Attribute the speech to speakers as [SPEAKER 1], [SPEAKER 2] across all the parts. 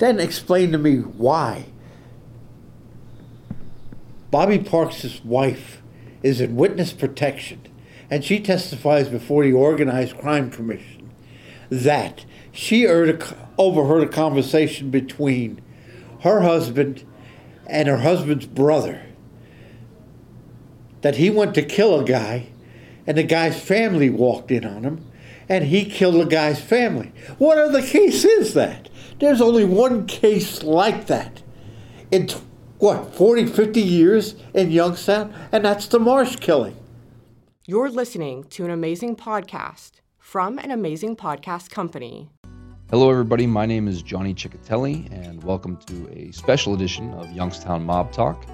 [SPEAKER 1] Then explain to me why. Bobby Parks' wife is in witness protection, and she testifies before the Organized Crime Commission that she overheard a conversation between her husband and her husband's brother that he went to kill a guy and the guy's family walked in on him and he killed the guy's family. What other case is that? There's only one case like that in what, 40, 50 years in Youngstown, and that's the Marsh killing.
[SPEAKER 2] You're listening to an amazing podcast from an amazing podcast company.
[SPEAKER 3] Hello, everybody. My name is Johnny Chechitelli, and welcome to a special edition of Youngstown Mob Talk.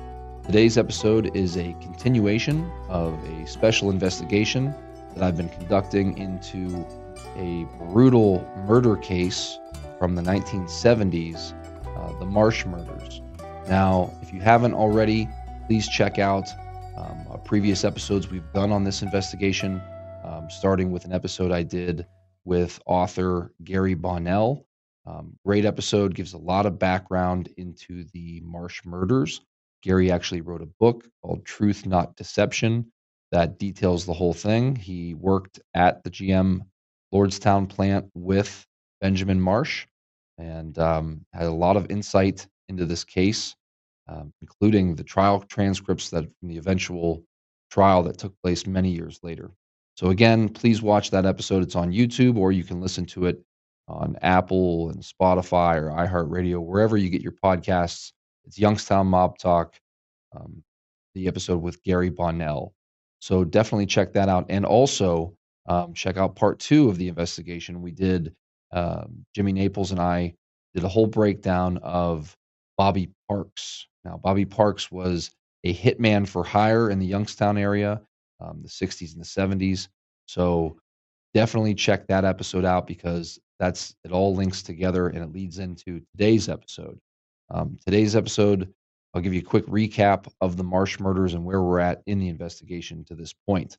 [SPEAKER 3] Today's episode is a continuation of a special investigation that I've been conducting into a brutal murder case from the 1970s, uh, the Marsh murders. Now, if you haven't already, please check out um, previous episodes we've done on this investigation, um, starting with an episode I did with author Gary Bonnell. Um, great episode, gives a lot of background into the Marsh murders. Gary actually wrote a book called Truth Not Deception that details the whole thing. He worked at the GM Lordstown plant with Benjamin Marsh and um, had a lot of insight into this case, um, including the trial transcripts that from the eventual trial that took place many years later. So again, please watch that episode. It's on YouTube, or you can listen to it on Apple and Spotify or iHeartRadio, wherever you get your podcasts. It's Youngstown Mob Talk, um, the episode with Gary Bonnell. So definitely check that out, and also um, check out part two of the investigation. We did. Um, Jimmy Naples and I did a whole breakdown of Bobby Parks. Now, Bobby Parks was a hitman for hire in the Youngstown area, um, the 60s and the 70s. So definitely check that episode out because that's it all links together and it leads into today's episode. Um, today's episode, I'll give you a quick recap of the Marsh murders and where we're at in the investigation to this point.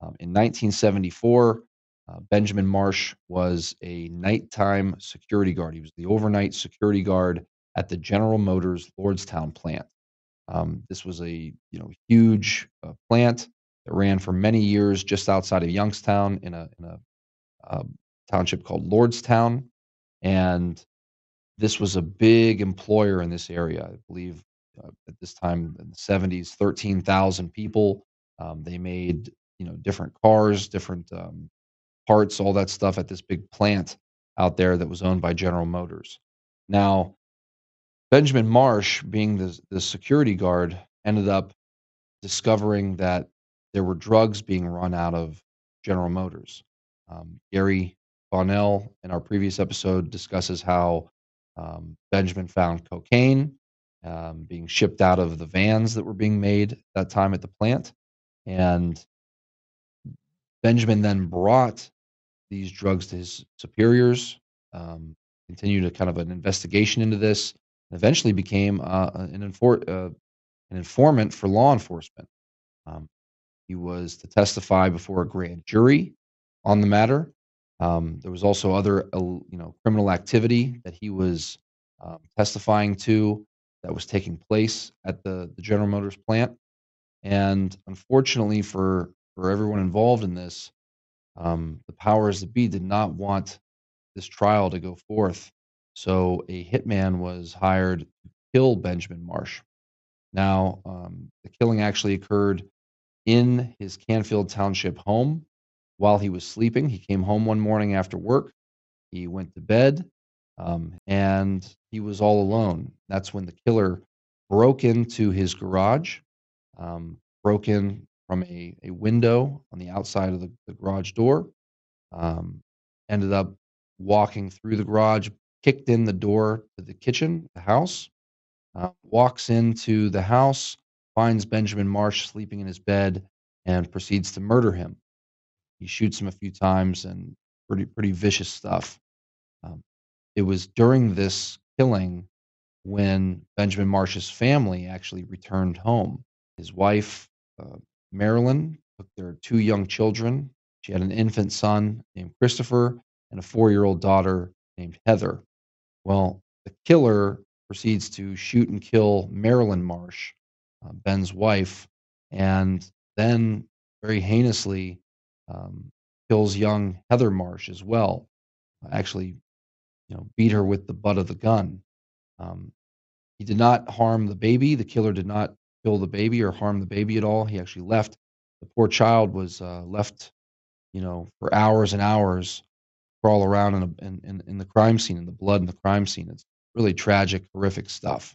[SPEAKER 3] Um, in 1974, uh, Benjamin Marsh was a nighttime security guard. He was the overnight security guard at the General Motors Lordstown plant. Um, this was a you know huge uh, plant that ran for many years just outside of Youngstown in a in a uh, township called Lordstown, and this was a big employer in this area. I believe uh, at this time in the 70s, 13,000 people. Um, they made you know different cars, different um, parts, all that stuff at this big plant out there that was owned by General Motors. Now, Benjamin Marsh, being the, the security guard, ended up discovering that there were drugs being run out of General Motors. Um, Gary Bonnell, in our previous episode, discusses how um, Benjamin found cocaine um, being shipped out of the vans that were being made that time at the plant. And Benjamin then brought these drugs to his superiors, um, continued a kind of an investigation into this, eventually became uh, an, infor- uh, an informant for law enforcement. Um, he was to testify before a grand jury on the matter. Um, there was also other, uh, you know, criminal activity that he was um, testifying to that was taking place at the, the General Motors plant. And unfortunately for for everyone involved in this, um, the powers that be did not want this trial to go forth so a hitman was hired to kill Benjamin Marsh. Now, um, the killing actually occurred in his Canfield Township home while he was sleeping. He came home one morning after work. He went to bed um, and he was all alone. That's when the killer broke into his garage, um, broke in from a, a window on the outside of the, the garage door, um, ended up walking through the garage, kicked in the door to the kitchen, the house, uh, walks into the house, finds Benjamin Marsh sleeping in his bed, and proceeds to murder him. He shoots him a few times and pretty pretty vicious stuff. Um, it was during this killing when Benjamin Marsh's family actually returned home. His wife, uh, Marilyn, took their two young children. She had an infant son named Christopher and a four year old daughter named Heather. Well, the killer proceeds to shoot and kill Marilyn Marsh, uh, Ben's wife, and then very heinously um, kills young Heather Marsh as well. Actually, you know, beat her with the butt of the gun. Um, he did not harm the baby. The killer did not kill the baby or harm the baby at all. He actually left. The poor child was uh, left, you know, for hours and hours, crawl around in, a, in, in, in, the crime scene, in the blood in the crime scene. It's really tragic, horrific stuff.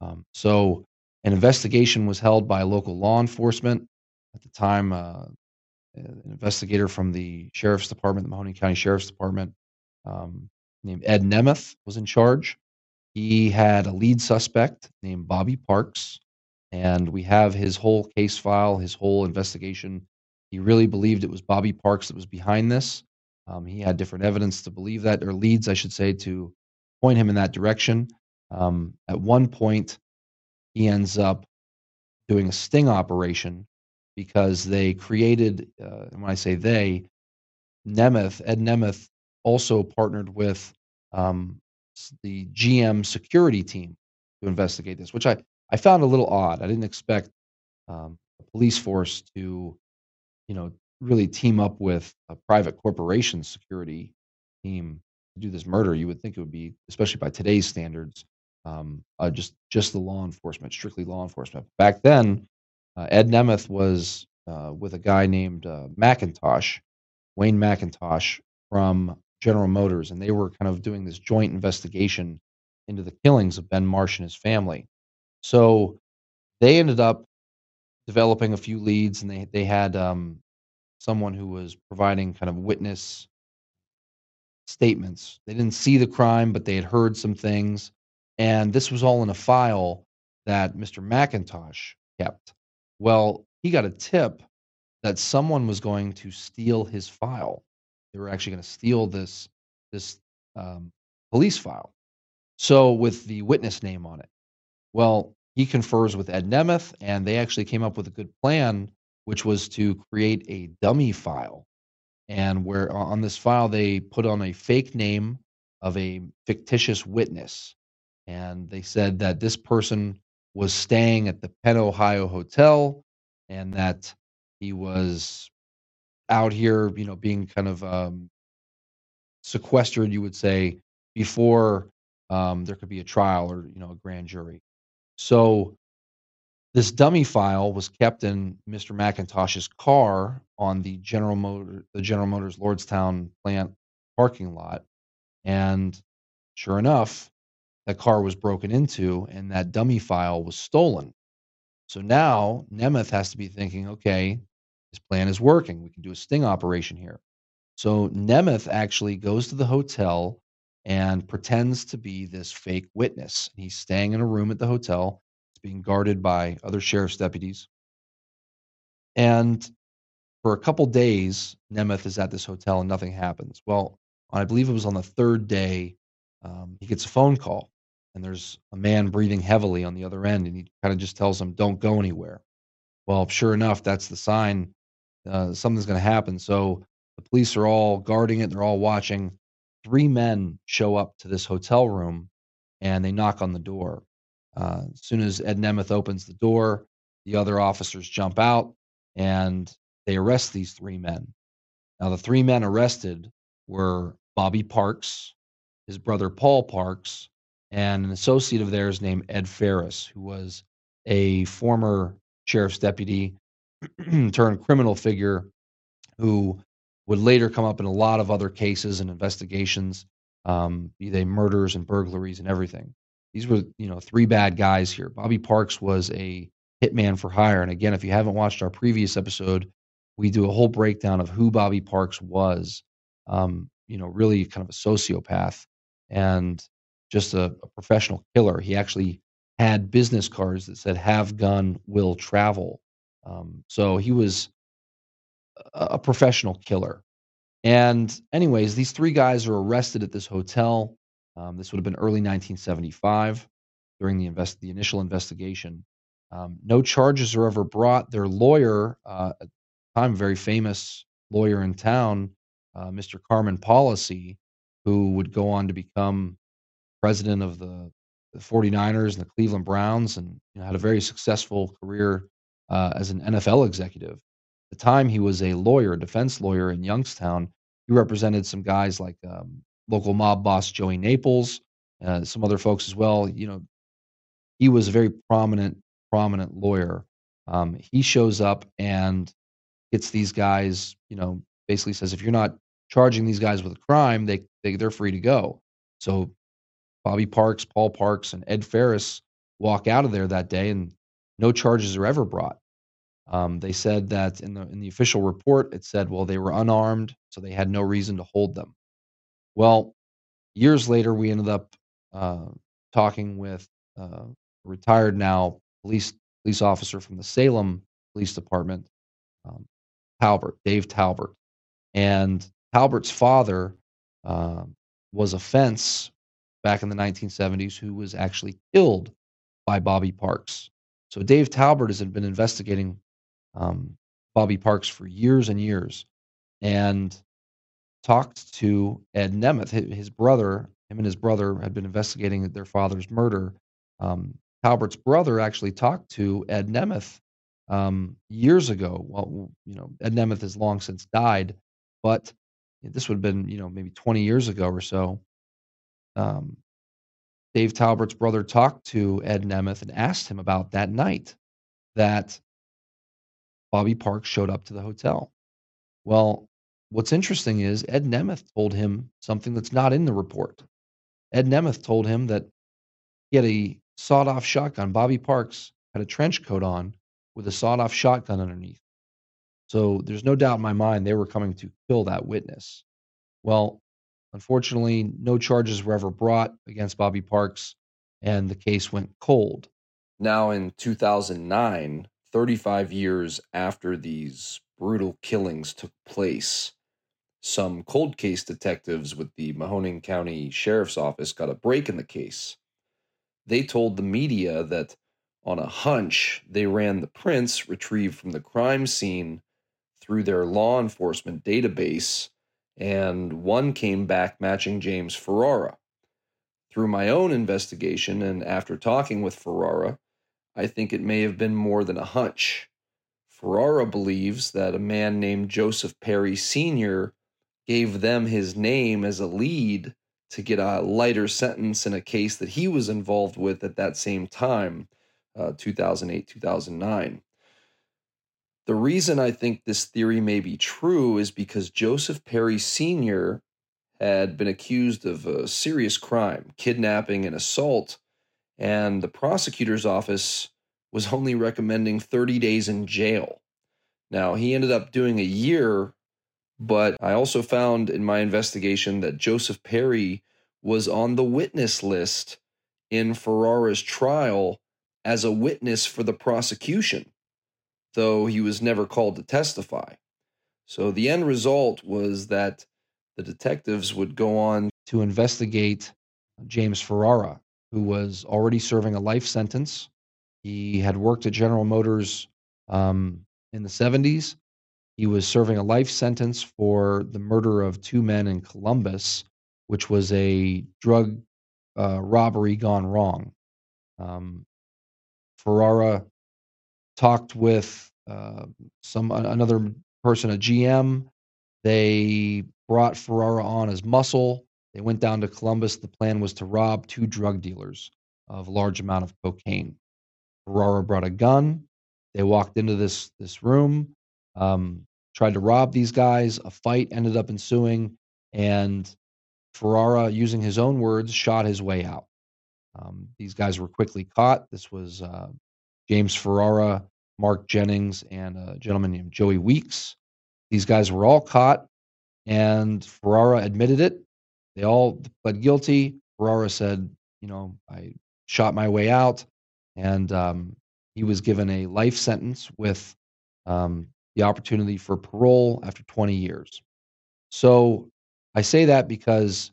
[SPEAKER 3] Um, so, an investigation was held by local law enforcement. At the time, uh, an investigator from the sheriff's department, the Mahoning County Sheriff's Department, um, named Ed Nemeth, was in charge. He had a lead suspect named Bobby Parks, and we have his whole case file, his whole investigation. He really believed it was Bobby Parks that was behind this. Um, he had different evidence to believe that, or leads, I should say, to point him in that direction. Um, at one point, he ends up doing a sting operation because they created, uh, and when I say they, Nemeth, Ed Nemeth also partnered with um, the GM security team to investigate this, which I, I found a little odd. I didn't expect um, a police force to, you know, really team up with a private corporation security team to do this murder. You would think it would be, especially by today's standards, um, uh, just just the law enforcement, strictly law enforcement. Back then, uh, Ed Nemeth was uh, with a guy named uh, McIntosh, Wayne McIntosh from General Motors, and they were kind of doing this joint investigation into the killings of Ben Marsh and his family. So they ended up developing a few leads, and they they had um, someone who was providing kind of witness statements. They didn't see the crime, but they had heard some things, and this was all in a file that Mr. McIntosh kept. Well, he got a tip that someone was going to steal his file. They were actually going to steal this this um, police file. So with the witness name on it. Well, he confers with Ed Nemeth, and they actually came up with a good plan, which was to create a dummy file. And where on this file they put on a fake name of a fictitious witness. And they said that this person was staying at the Penn Ohio Hotel and that he was out here, you know, being kind of um, sequestered, you would say, before um, there could be a trial or you know a grand jury. So this dummy file was kept in Mr. McIntosh's car on the General Motor, the General Motors Lordstown plant parking lot, and sure enough, that car was broken into and that dummy file was stolen. So now Nemeth has to be thinking, okay, this plan is working. We can do a sting operation here. So Nemeth actually goes to the hotel and pretends to be this fake witness. He's staying in a room at the hotel. It's being guarded by other sheriff's deputies. And for a couple days, Nemeth is at this hotel and nothing happens. Well, I believe it was on the third day, um, he gets a phone call and there's a man breathing heavily on the other end, and he kind of just tells him, "Don't go anywhere." Well, sure enough, that's the sign uh, something's going to happen. So the police are all guarding it; they're all watching. Three men show up to this hotel room, and they knock on the door. Uh, as soon as Ed Nemeth opens the door, the other officers jump out and they arrest these three men. Now, the three men arrested were Bobby Parks, his brother Paul Parks, and an associate of theirs named Ed Ferris, who was a former sheriff's deputy turned criminal figure who would later come up in a lot of other cases and investigations, um, be they murders and burglaries and everything. These were, you know, three bad guys here. Bobby Parks was a hitman for hire. And again, if you haven't watched our previous episode, we do a whole breakdown of who Bobby Parks was. Um, you know, really kind of a sociopath. And just a, a professional killer. He actually had business cards that said "Have gun, will travel." Um, so he was a, professional killer. And anyways, these three guys are arrested at this hotel. Um, this would have been early 1975 during the invest the initial investigation. Um, no charges are ever brought. Their lawyer, uh, at the time, very famous lawyer in town, uh, Mr. Carmen Policy, who would go on to become president of the, the 49ers and the Cleveland Browns and you know, had a very successful career uh, as an NFL executive. The time, he was a lawyer, a defense lawyer in Youngstown. He represented some guys like um, local mob boss Joey Naples, uh, some other folks as well. You know, he was a very prominent, prominent lawyer. Um, he shows up and gets these guys, you know, basically says if you're not charging these guys with a crime, they, they they're free to go. So Bobby Parks, Paul Parks, and Ed Ferris walk out of there that day, and no charges are ever brought. Um, they said that in the in the official report, it said, well, they were unarmed, so they had no reason to hold them. Well, years later, we ended up uh, talking with uh, retired now police police officer from the Salem Police Department, um, Talbert, Dave Talbert, and Talbert's father uh, was a fence back in the 1970s who was actually killed by Bobby Parks. So Dave Talbert has been investigating um, Bobby Parks for years and years, and talked to Ed Nemeth, his brother. Him and his brother had been investigating their father's murder. Um, Talbert's brother actually talked to Ed Nemeth um, years ago. Well, you know, Ed Nemeth has long since died, but this would have been, you know, maybe 20 years ago or so. Um, Dave Talbert's brother talked to Ed Nemeth and asked him about that night that Bobby Parks showed up to the hotel. Well, What's interesting is Ed Nemeth told him something that's not in the report. Ed Nemeth told him that he had a sawed off shotgun. Bobby Parks had a trench coat on with a sawed off shotgun underneath. So there's no doubt in my mind they were coming to kill that witness. Well, unfortunately, no charges were ever brought against Bobby Parks, and the case went cold.
[SPEAKER 4] Now, in 2009, 35 years after these brutal killings took place, some cold case detectives with the Mahoning County Sheriff's Office got a break in the case. They told the media that on a hunch, they ran the prints retrieved from the crime scene through their law enforcement database, and one came back matching James Ferrara. Through my own investigation and after talking with Ferrara, I think it may have been more than a hunch. Ferrara believes that a man named Joseph Perry Sr gave them his name as a lead to get a lighter sentence in a case that he was involved with at that same time, uh, 2008, 2009. The reason I think this theory may be true is because Joseph Perry Sr. had been accused of a serious crime, kidnapping and assault, and the prosecutor's office was only recommending 30 days in jail. Now, he ended up doing a year but I also found in my investigation that Joseph Perry was on the witness list in Ferrara's trial as a witness for the prosecution, though he was never called to testify. So the end result was that the detectives would go on
[SPEAKER 3] to investigate James Ferrara, who was already serving a life sentence. He had worked at General Motors um, in the 70s he was serving a life sentence for the murder of two men in Columbus, which was a drug uh, robbery gone wrong. Um, Ferrara talked with uh, some another person, a GM. They brought Ferrara on as muscle. They went down to Columbus. The plan was to rob two drug dealers of a large amount of cocaine. Ferrara brought a gun. They walked into this this room um, tried to rob these guys. A fight ended up ensuing, and Ferrara, using his own words, shot his way out. Um, these guys were quickly caught. This was uh, James Ferrara, Mark Jennings, and a gentleman named Joey Weeks. These guys were all caught, and Ferrara admitted it. They all pled guilty. Ferrara said, "You know, I shot my way out," and um, he was given a life sentence with um, the opportunity for parole after 20 years. So I say that because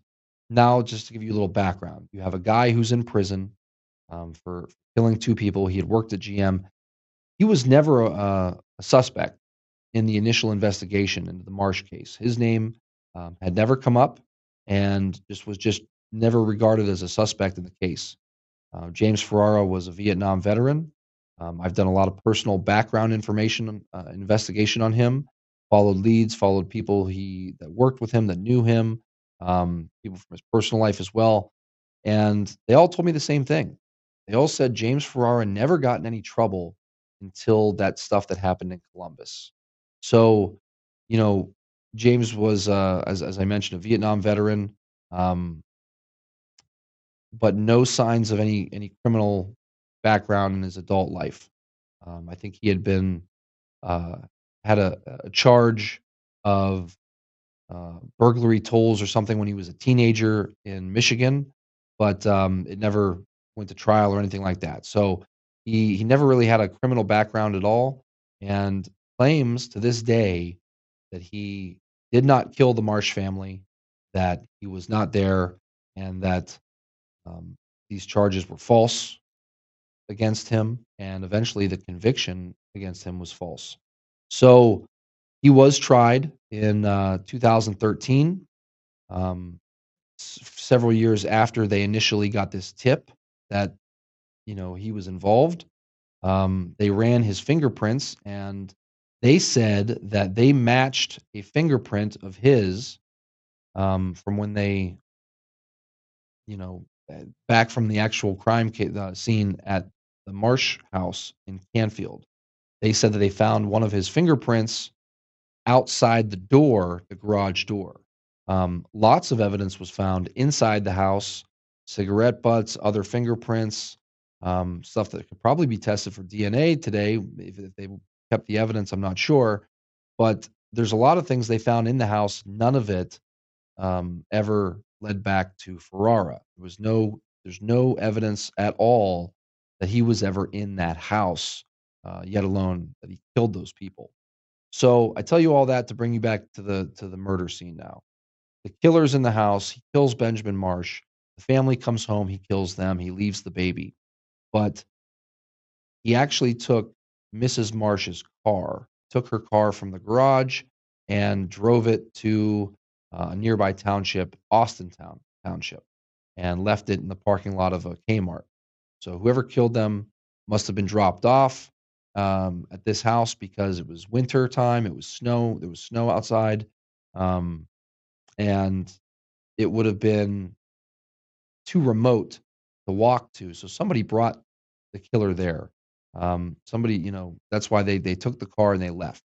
[SPEAKER 3] now, just to give you a little background, you have a guy who's in prison um, for killing two people. He had worked at GM. He was never a, a suspect in the initial investigation into the Marsh case. His name um, had never come up and just was just never regarded as a suspect in the case. Uh, James Ferrara was a Vietnam veteran. Um, I've done a lot of personal background information uh, investigation on him. Followed leads, followed people he that worked with him that knew him, um, people from his personal life as well, and they all told me the same thing. They all said James Ferrara never got in any trouble until that stuff that happened in Columbus. So, you know, James was, uh, as as I mentioned, a Vietnam veteran. Um, but no signs of any any criminal background in his adult life. Um, I think he had been uh, had a, a, charge of uh, burglary tolls or something when he was a teenager in Michigan, but um, it never went to trial or anything like that. So he he never really had a criminal background at all, and claims to this day that he did not kill the Marsh family, that he was not there, and that um, these charges were false against him, and eventually the conviction against him was false. So he was tried in uh, 2013, um, s- several years after they initially got this tip that you know he was involved. Um, they ran his fingerprints, and they said that they matched a fingerprint of his um, from when they, you know, uh, back from the actual crime uh, scene at the Marsh house in Canfield. They said that they found one of his fingerprints outside the door, the garage door. Um, lots of evidence was found inside the house cigarette butts, other fingerprints, um, stuff that could probably be tested for DNA today. If, if they kept the evidence, I'm not sure. But there's a lot of things they found in the house. None of it um, ever led back to Ferrara. There was no there's no evidence at all that he was ever in that house, uh, yet alone that he killed those people. So I tell you all that to bring you back to the to the murder scene now. The killer's in the house. He kills Benjamin Marsh. The family comes home. He kills them. He leaves the baby, but he actually took Mrs. Marsh's car, took her car from the garage, and drove it to uh, a nearby township, Austintown Township, and left it in the parking lot of a Kmart. So whoever killed them must have been dropped off um, at this house because it was winter time. It was snow. There was snow outside, um, and it would have been too remote to walk to. So somebody brought the killer there. Um, somebody, you know, that's why they they took the car and they left.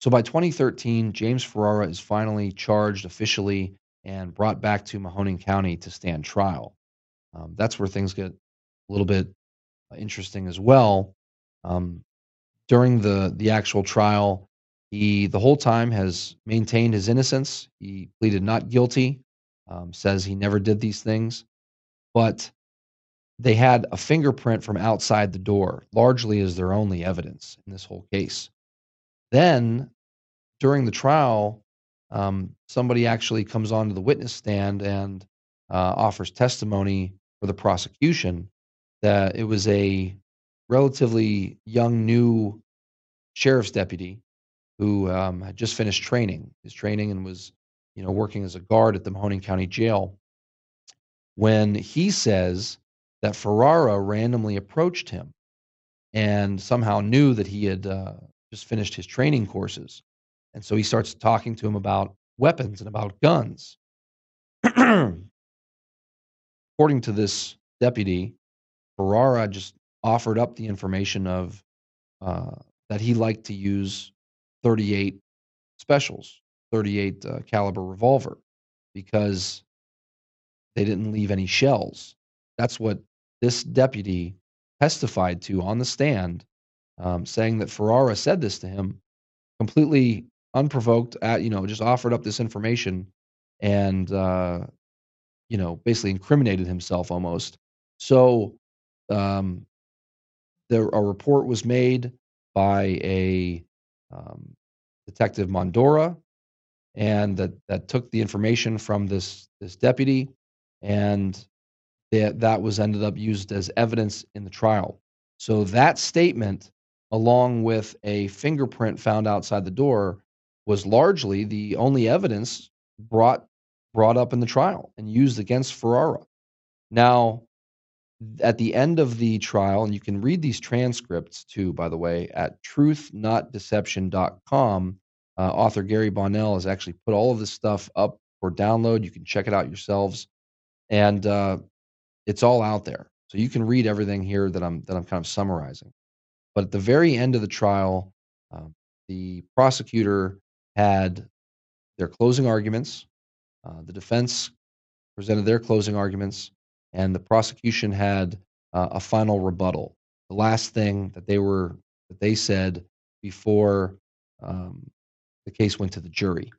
[SPEAKER 3] So by 2013, James Ferrara is finally charged officially and brought back to Mahoning County to stand trial. Um, that's where things get a little bit interesting as well. Um, during the the actual trial, he the whole time has maintained his innocence. He pleaded not guilty, um, says he never did these things, but they had a fingerprint from outside the door, largely as their only evidence in this whole case. Then during the trial, um, somebody actually comes onto the witness stand and uh, offers testimony for the prosecution that it was a relatively young, new sheriff's deputy who um, had just finished training, his training, and was, you know, working as a guard at the Mahoning County Jail. When he says that Ferrara randomly approached him and somehow knew that he had uh, just finished his training courses. And so he starts talking to him about weapons and about guns. According to this deputy, Ferrara just offered up the information of uh, that he liked to use 38 specials, 38 uh, caliber revolver, because they didn't leave any shells. That's what this deputy testified to on the stand, um, saying that Ferrara said this to him completely unprovoked at you know just offered up this information and uh you know basically incriminated himself almost. So um there a report was made by a um, detective mondora and that that took the information from this this deputy and that that was ended up used as evidence in the trial so that statement along with a fingerprint found outside the door was largely the only evidence brought brought up in the trial and used against Ferrara. Now, at the end of the trial, and you can read these transcripts too, by the way, at truthnotdeception.com. Uh, author Gary Bonnell has actually put all of this stuff up for download. You can check it out yourselves, and uh, it's all out there. So you can read everything here that I'm that I'm kind of summarizing. But at the very end of the trial, um, the prosecutor had their closing arguments. Uh, the defense presented their closing arguments, and the prosecution had uh, a final rebuttal. The last thing that they were that they said before um, the case went to the jury.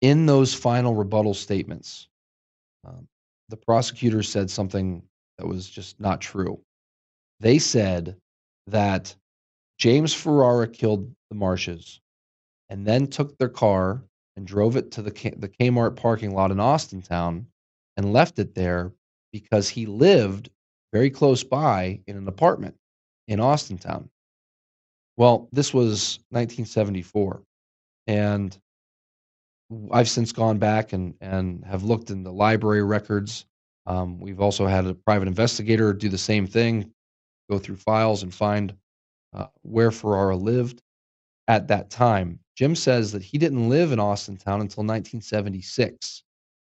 [SPEAKER 3] In those final rebuttal statements, um, the prosecutor said something that was just not true. They said that James Ferrara killed the Marshes and then took their car and drove it to the, K- the Kmart parking lot in Austintown and left it there because he lived very close by in an apartment in Austintown. Well, this was 1974. And I've since gone back and, and have looked in the library records. Um, we've also had a private investigator do the same thing, go through files and find uh, where Ferrara lived at that time. Jim says that he didn't live in Austintown until 1976.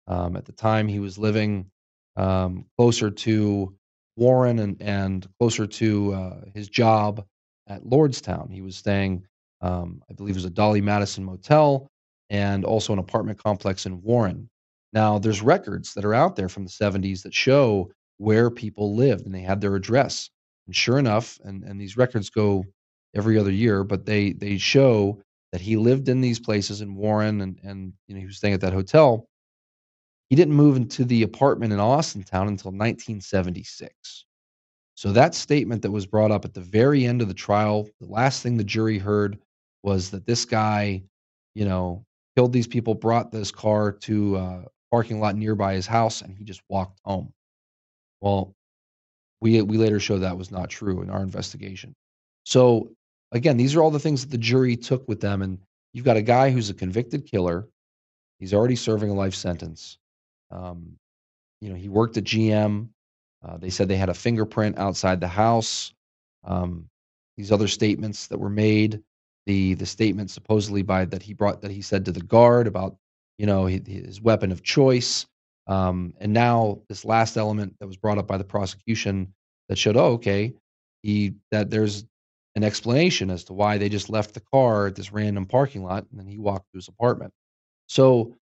[SPEAKER 3] Um, at the time, he was living um, closer to Warren and, and closer to uh, his job at Lordstown. He was staying, um, I believe, it was a Dolly Madison motel and also an apartment complex in Warren. Now, there's records that are out there from the 70s that show where people lived and they had their address. And sure enough, and, and these records go every other year, but they they show that he lived in these places in Warren and, and you know he was staying at that hotel. He didn't move into the apartment in Austintown until 1976. So that statement that was brought up at the very end of the trial, the last thing the jury heard was that this guy, you know, killed these people, brought this car to a parking lot nearby his house, and he just walked home. Well, we we later showed that was not true in our investigation. So again, these are all the things that the jury took with them, and you've got a guy who's a convicted killer. He's already serving a life sentence. Um, you know, he worked at GM. Uh, they said they had a fingerprint outside the house. Um, these other statements that were made the the statement supposedly by that he brought that he said to the guard about you know his, weapon of choice. Um, and now this last element that was brought up by the prosecution that showed oh okay he that there's an explanation as to why they just left the car at this random parking lot and then he walked to his apartment. So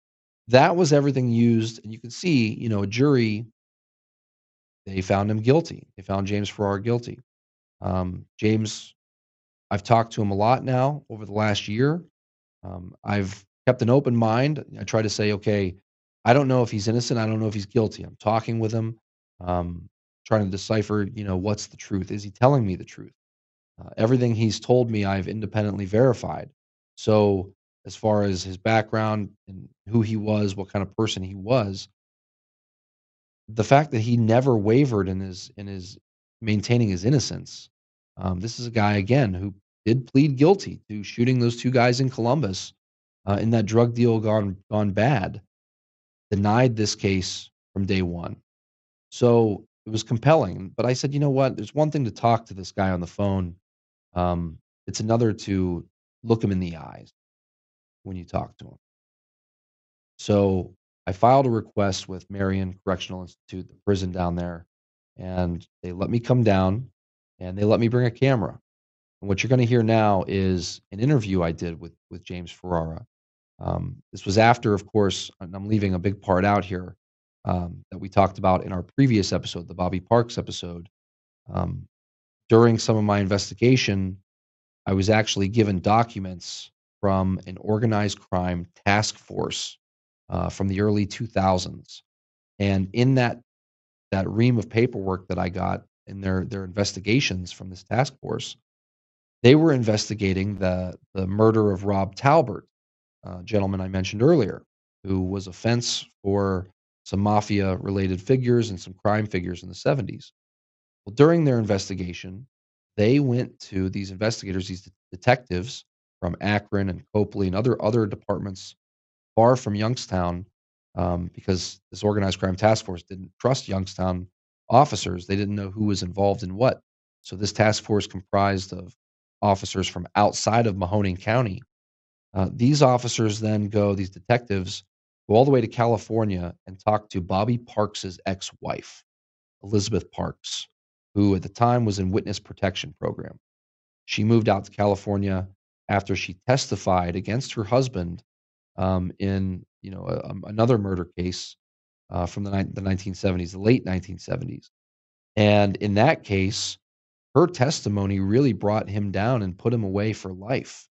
[SPEAKER 3] that was everything used and you can see you know a jury they found him guilty. They found James Ferrara guilty. Um, james I've talked to him a lot now over the last year. Um, I've kept an open mind. I try to say, okay, I don't know if he's innocent. I don't know if he's guilty. I'm talking with him, um, trying to decipher, you know, what's the truth? Is he telling me the truth? Uh, everything he's told me, I've independently verified. So, as far as his background and who he was, what kind of person he was, the fact that he never wavered in his in his maintaining his innocence um, this is a guy again who did plead guilty to shooting those two guys in Columbus uh, in that drug deal gone gone bad. Denied this case from day one, so it was compelling. But I said, you know what? There's one thing to talk to this guy on the phone. Um, it's another to look him in the eyes when you talk to him. So I filed a request with Marion Correctional Institute, the prison down there, and they let me come down and they let me bring a camera. And what you're going to hear now is an interview I did with with James Ferrara. Um, this was after, of course, and I'm leaving a big part out here um, that we talked about in our previous episode, the Bobby Parks episode. Um, during some of my investigation, I was actually given documents from an organized crime task force uh, from the early 2000s, and in that that ream of paperwork that I got, in their their investigations from this task force, they were investigating the the murder of Rob Talbert, gentleman I mentioned earlier, who was a fence for some mafia related figures and some crime figures in the 70s. Well, during their investigation, they went to these investigators, these detectives from Akron and Copley and other other departments far from Youngstown um, because this organized crime task force didn't trust Youngstown officers. They didn't know who was involved in what. So this task force comprised of officers from outside of Mahoning County. Uh, these officers then go, these detectives go all the way to California and talk to Bobby Parks's ex-wife, Elizabeth Parks, who at the time was in witness protection program. She moved out to California after she testified against her husband um, in you know a, um, another murder case uh, from the, the 1970s, the late 1970s. And in that case, her testimony really brought him down and put him away for life.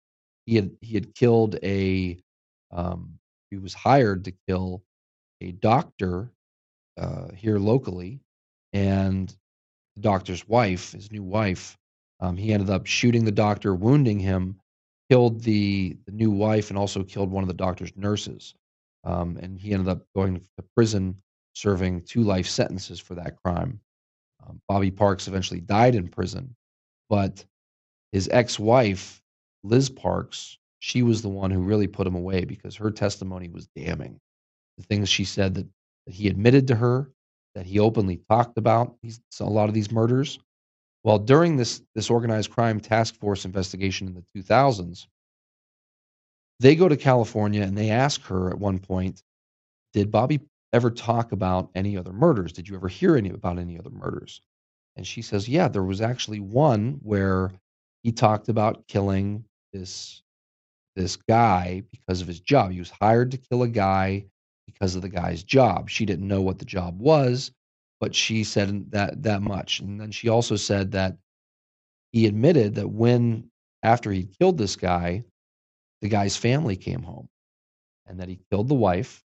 [SPEAKER 3] He had he had killed a um, he was hired to kill a doctor uh, here locally, and the doctor's wife, his new wife, um, he ended up shooting the doctor, wounding him, killed the the new wife, and also killed one of the doctor's nurses. Um, and he ended up going to prison, serving two life sentences for that crime. Um, Bobby Parks eventually died in prison, but his ex-wife, Liz Parks, she was the one who really put him away because her testimony was damning. The things she said that, that he admitted to her, that he openly talked about these, a lot of these murders. Well, during this this organized crime task force investigation in the 2000s, they go to California and they ask her at one point, "Did Bobby ever talk about any other murders? Did you ever hear any about any other murders?" And she says, "Yeah, there was actually one where he talked about killing this this guy because of his job. He was hired to kill a guy because of the guy's job. She didn't know what the job was, but she said that that much. And then she also said that he admitted that when after he killed this guy, the guy's family came home and that he killed the wife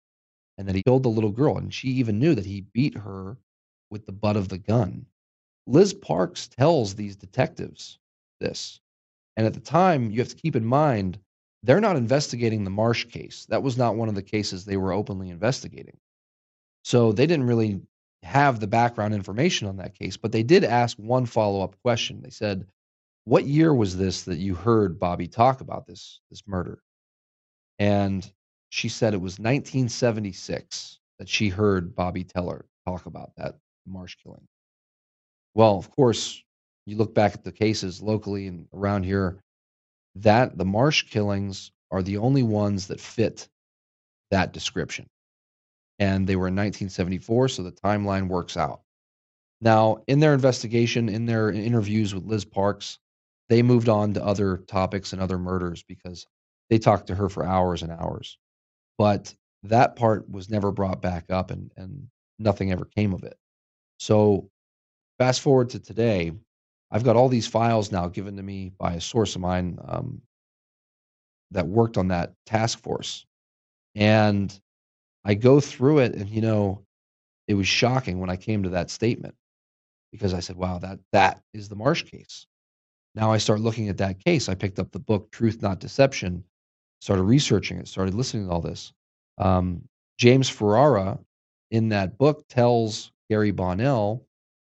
[SPEAKER 3] and that he killed the little girl and she even knew that he beat her with the butt of the gun. Liz Parks tells these detectives this. And at the time, you have to keep in mind they're not investigating the Marsh case. That was not one of the cases they were openly investigating. So they didn't really have the background information on that case, but they did ask one follow up question. They said, What year was this that you heard Bobby talk about this, this murder? And she said it was 1976 that she heard Bobby Teller talk about that Marsh killing. Well, of course, you look back at the cases locally and around here, that the Marsh killings are the only ones that fit that description. And they were in 1974, so the timeline works out. Now, in their investigation, in their interviews with Liz Parks, they moved on to other topics and other murders because they talked to her for hours and hours. But that part was never brought back up and, and nothing ever came of it. So, fast forward to today, I've got all these files now given to me by a source of mine um, that worked on that task force. And I go through it, and you know, it was shocking when I came to that statement because I said, wow, that, that is the Marsh case. Now I start looking at that case. I picked up the book Truth Not Deception, started researching it, started listening to all this. Um, James Ferrara in that book tells Gary Bonnell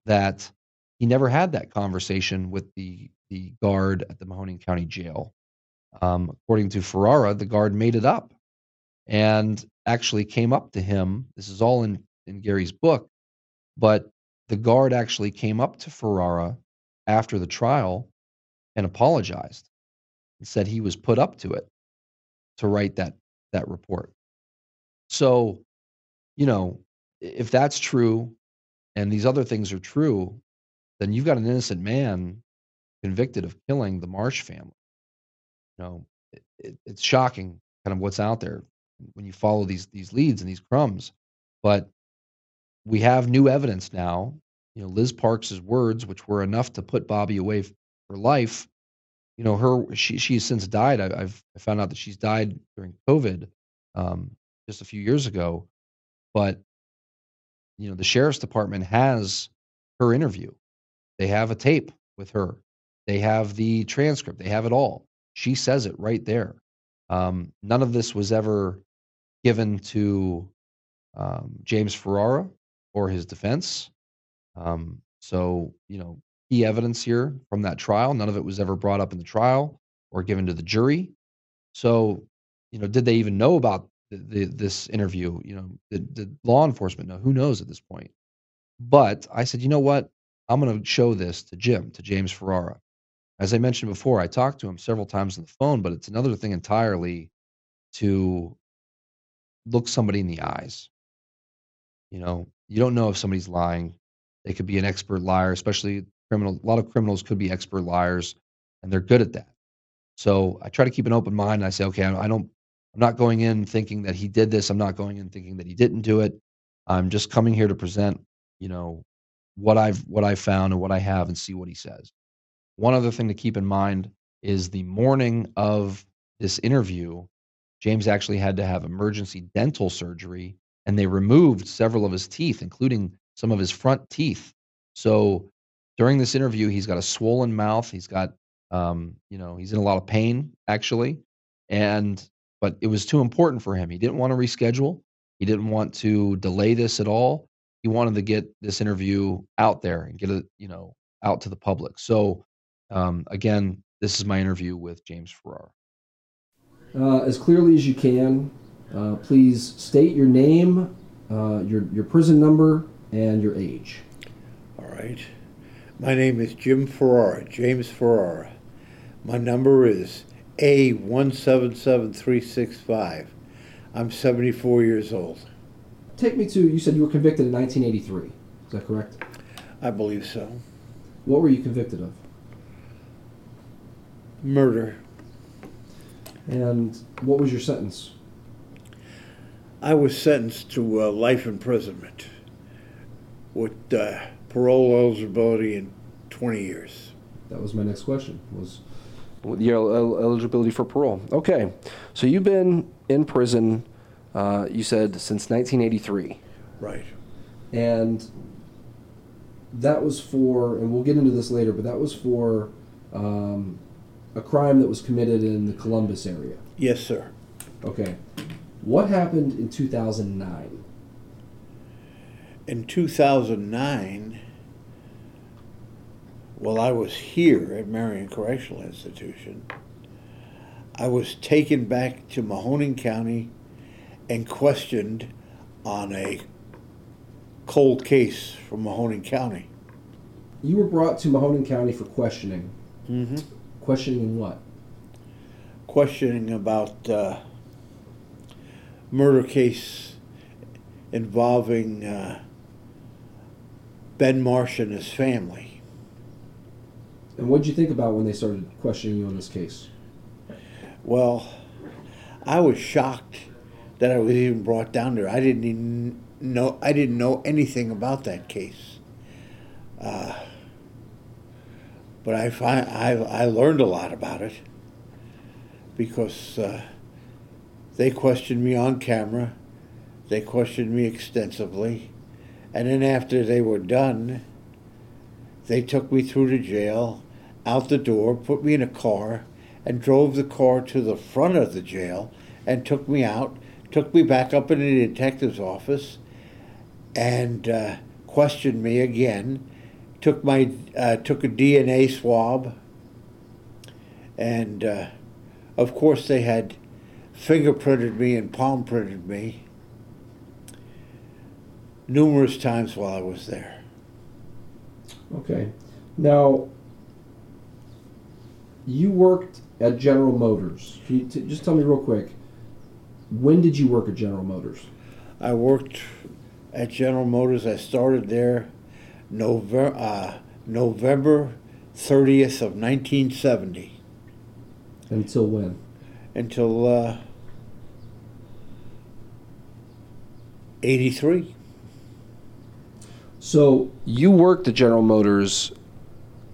[SPEAKER 3] that he never had that conversation with the the guard at the Mahoning County Jail. Um, according to Ferrara, the guard made it up and actually came up to him. This is all in in Gary's book, but the guard actually came up to Ferrara after the trial and apologized and said he was put up to it to write that that report. So, you know, if that's true and these other things are true, then you've got an innocent man convicted of killing the Marsh family. You know, it, it, it's shocking, kind of what's out there when you follow these these leads and these crumbs. But we have new evidence now. You know, Liz Parks's words, which were enough to put Bobby away for life. You know, her she she's since died. I, have I found out that she's died during COVID um, just a few years ago. But you know, the sheriff's department has her interview they have a tape with her. They have the transcript. They have it all. She says it right there. Um, none of this was ever given to um, James Ferrara or his defense. Um, so, you know, key evidence here from that trial, none of it was ever brought up in the trial or given to the jury. So, you know, did they even know about the, the, this interview. You know, the, the law enforcement know. Who knows at this point? But I said, you know what? I'm going to show this to Jim, to James Ferrara. As I mentioned before, I talked to him several times on the phone, but it's another thing entirely to look somebody in the eyes. You know, you don't know if somebody's lying. They could be an expert liar, especially criminal. A lot of criminals could be expert liars, and they're good at that. So I try to keep an open mind. And I say, okay, I don't. I'm not going in thinking that he did this. I'm not going in thinking that he didn't do it. I'm just coming here to present, you know, what I've what I found and what I have, and see what he says. One other thing to keep in mind is the morning of this interview, James actually had to have emergency dental surgery, and they removed several of his teeth, including some of his front teeth. So during this interview, he's got a swollen mouth. He's got, um, you know, he's in a lot of pain actually, and but it was too important for him. He didn't want to reschedule. He didn't want to delay this at all. He wanted to get this interview out there and get it, you know, out to the public. So um, again, this is my interview with James Ferrara.
[SPEAKER 5] Uh, as clearly as you can, uh, please state your name, uh, your your prison number, and your age.
[SPEAKER 1] All right. My name is Jim Ferrara, James Ferrara. My number is A177365. I'm 74 years old.
[SPEAKER 5] Take me to. You said you were convicted in 1983. Is that correct?
[SPEAKER 1] I believe so.
[SPEAKER 5] What were you convicted of?
[SPEAKER 1] Murder.
[SPEAKER 5] And what was your sentence?
[SPEAKER 1] I was sentenced to uh, life imprisonment with uh, parole eligibility in 20 years.
[SPEAKER 5] That was my next question. Was
[SPEAKER 6] your el- eligibility for parole. Okay, so you've been in prison. Uh, you said since 1983,
[SPEAKER 1] Right.
[SPEAKER 5] and that was for, and we'll get into this later, but that was for um, a crime that was committed in the Columbus area.
[SPEAKER 1] Yes, sir.
[SPEAKER 5] Okay, what happened in 2009?
[SPEAKER 1] In 2009, while I was here at Marion Correctional Institution, I was taken back to Mahoning County and questioned on a cold case from Mahoning County.
[SPEAKER 5] You were brought to Mahoning County for questioning.
[SPEAKER 1] Mm-hmm.
[SPEAKER 5] Questioning what?
[SPEAKER 1] Questioning about uh, murder case involving uh, Ben Marsh and his family.
[SPEAKER 5] And what did you think about when they started questioning you on this case?
[SPEAKER 1] Well, I was shocked that I was even brought down there. I didn't even know I didn't know anything about that case. Uh, but I find I I learned a lot about it because uh, they questioned me on camera, they questioned me extensively, and then after they were done, they took me through the jail, out the door, put me in a car, and drove the car to the front of the jail and took me out, took me back up in the detective's office, and uh, questioned me again. Took my uh, took a DNA swab, and uh, of course they had fingerprinted me and palm printed me numerous times while I was there.
[SPEAKER 5] Okay. Now, you worked at General Motors. Can you t- just tell me real quick, when did you work at General Motors?
[SPEAKER 1] I worked at General Motors. I started there November uh, November 30th of 1970
[SPEAKER 5] Until when?
[SPEAKER 1] until uh, 83.
[SPEAKER 5] So,
[SPEAKER 6] you worked at General Motors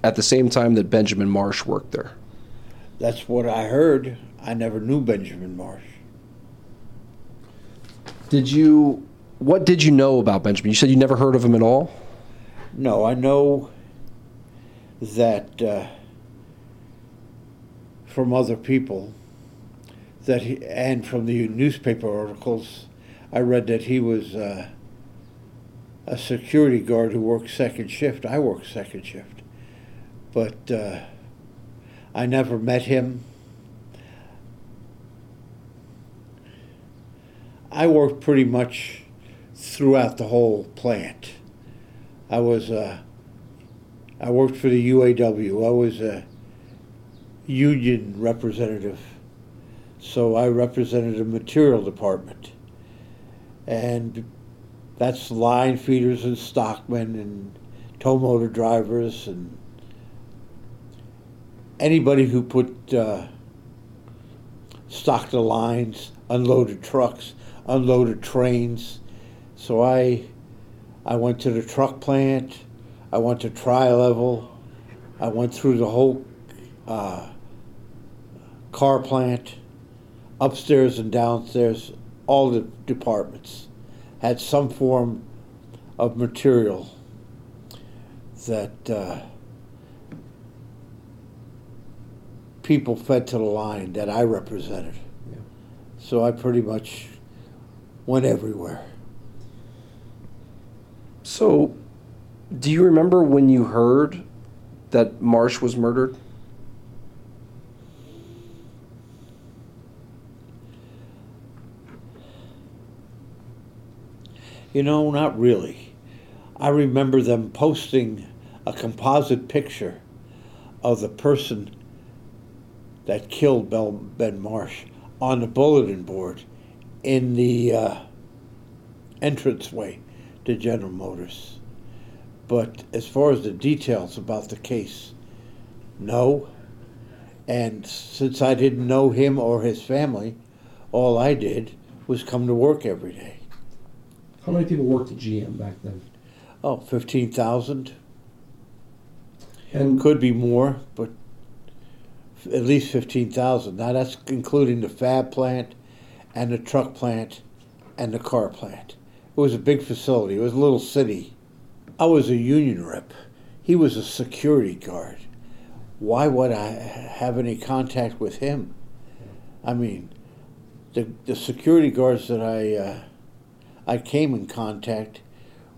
[SPEAKER 6] at the same time that Benjamin Marsh worked there.
[SPEAKER 1] That's what I heard. I never knew Benjamin Marsh.
[SPEAKER 6] Did you? What did you know about Benjamin? You said you never heard of him at all.
[SPEAKER 1] No, I know that uh, from other people that he, and from the newspaper articles, I read that he was uh, a security guard who worked second shift. I worked second shift, but uh, I never met him. I worked pretty much throughout the whole plant. I was uh, I worked for the UAW. I was a union representative, so I represented the material department, and that's line feeders and stockmen and tow motor drivers and anybody who put uh, stocked the lines, unloaded trucks, unloaded trains. So I, I went to the truck plant. I went to tri level. I went through the whole uh, car plant, upstairs and downstairs, all the departments had some form of material that uh, people fed to the line that I represented.
[SPEAKER 5] Yeah.
[SPEAKER 1] So I pretty much went everywhere.
[SPEAKER 6] So, do you remember when you heard that Marsh was murdered?
[SPEAKER 1] You know, not really. I remember them posting a composite picture of the person that killed Bel- Ben Marsh on the bulletin board in the uh, entranceway to General Motors. But as far as the details about the case, no. And since I didn't know him or his family, all I did was come to work every day.
[SPEAKER 5] How many people worked at GM back then?
[SPEAKER 1] Oh, 15,000.
[SPEAKER 5] And
[SPEAKER 1] Could be more, but f- at least 15,000. Now that's including the fab plant and the truck plant and the car plant. It was a big facility. It was a little city. I was a union rep. He was a security guard. Why would I have any contact with him? I mean, the the security guards that I uh, I came in contact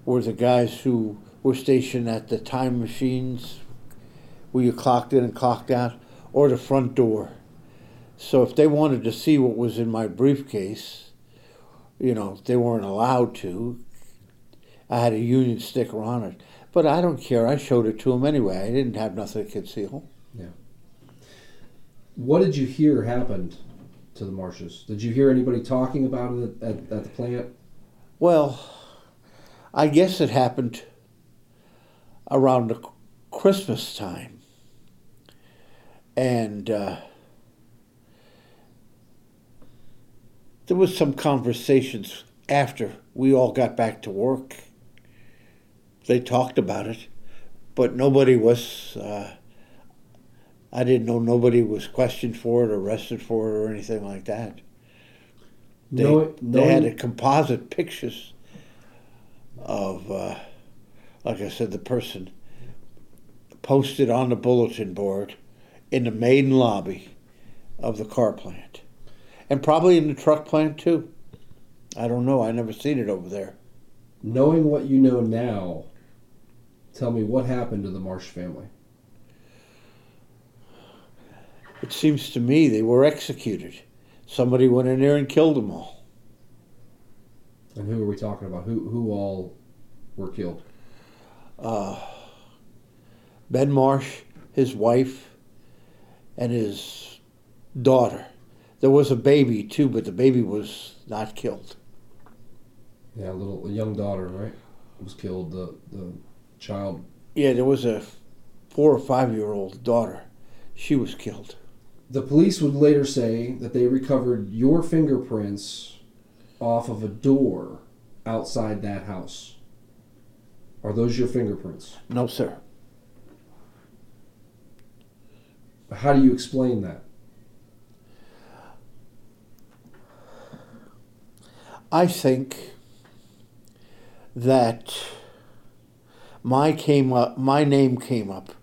[SPEAKER 1] were the guys who were stationed at the time machines where you clocked in and clocked out, or the front door. So if they wanted to see what was in my briefcase, you know, they weren't allowed to. I had a union sticker on it. But I don't care. I showed it to them anyway. I didn't have nothing to conceal. Yeah.
[SPEAKER 5] What did you hear happened to the Marshes? Did you hear anybody talking about it at, at, the plant?
[SPEAKER 1] Well, I guess it happened around Christmas time. And uh, there was some conversations after we all got back to work. They talked about it, but nobody was. Uh, I didn't know nobody was questioned for it, arrested for it, or anything like that. They,
[SPEAKER 5] Know-
[SPEAKER 1] they had a composite pictures of, uh, like I said, the person posted on the bulletin board in the main lobby of the car plant, and probably in the truck plant too. I don't know. I never seen it over there.
[SPEAKER 5] Knowing what you know now, tell me what happened to the Marsh family.
[SPEAKER 1] It seems to me they were executed. Somebody went in there and killed them all.
[SPEAKER 5] And who are we talking about? Who who all were killed?
[SPEAKER 1] uh, Ben Marsh, his wife, and his daughter. There was a baby too, but the baby was not killed.
[SPEAKER 5] Yeah, a little a young daughter, right? Was killed. The the child.
[SPEAKER 1] Yeah, there was a four or five year old daughter. She was killed.
[SPEAKER 5] The police would later say that they recovered your fingerprints off of a door outside that house. Are those your fingerprints?
[SPEAKER 1] No, sir.
[SPEAKER 5] How do you explain that?
[SPEAKER 1] I think that my came up, my name came up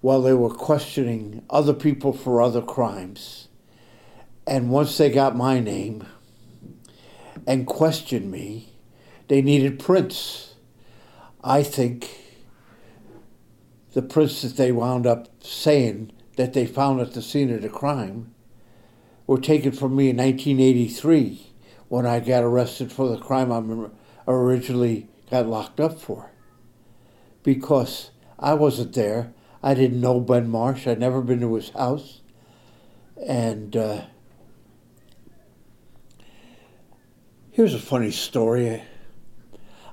[SPEAKER 1] while they were questioning other people for other crimes. And once they got my name and questioned me, they needed prints. I think the prints that they wound up saying that they found at the scene of the crime were taken from me in 1983 when I got arrested for the crime I originally got locked up for. Because I wasn't there. I didn't know Ben Marsh. I'd never been to his house. And uh, here's a funny story.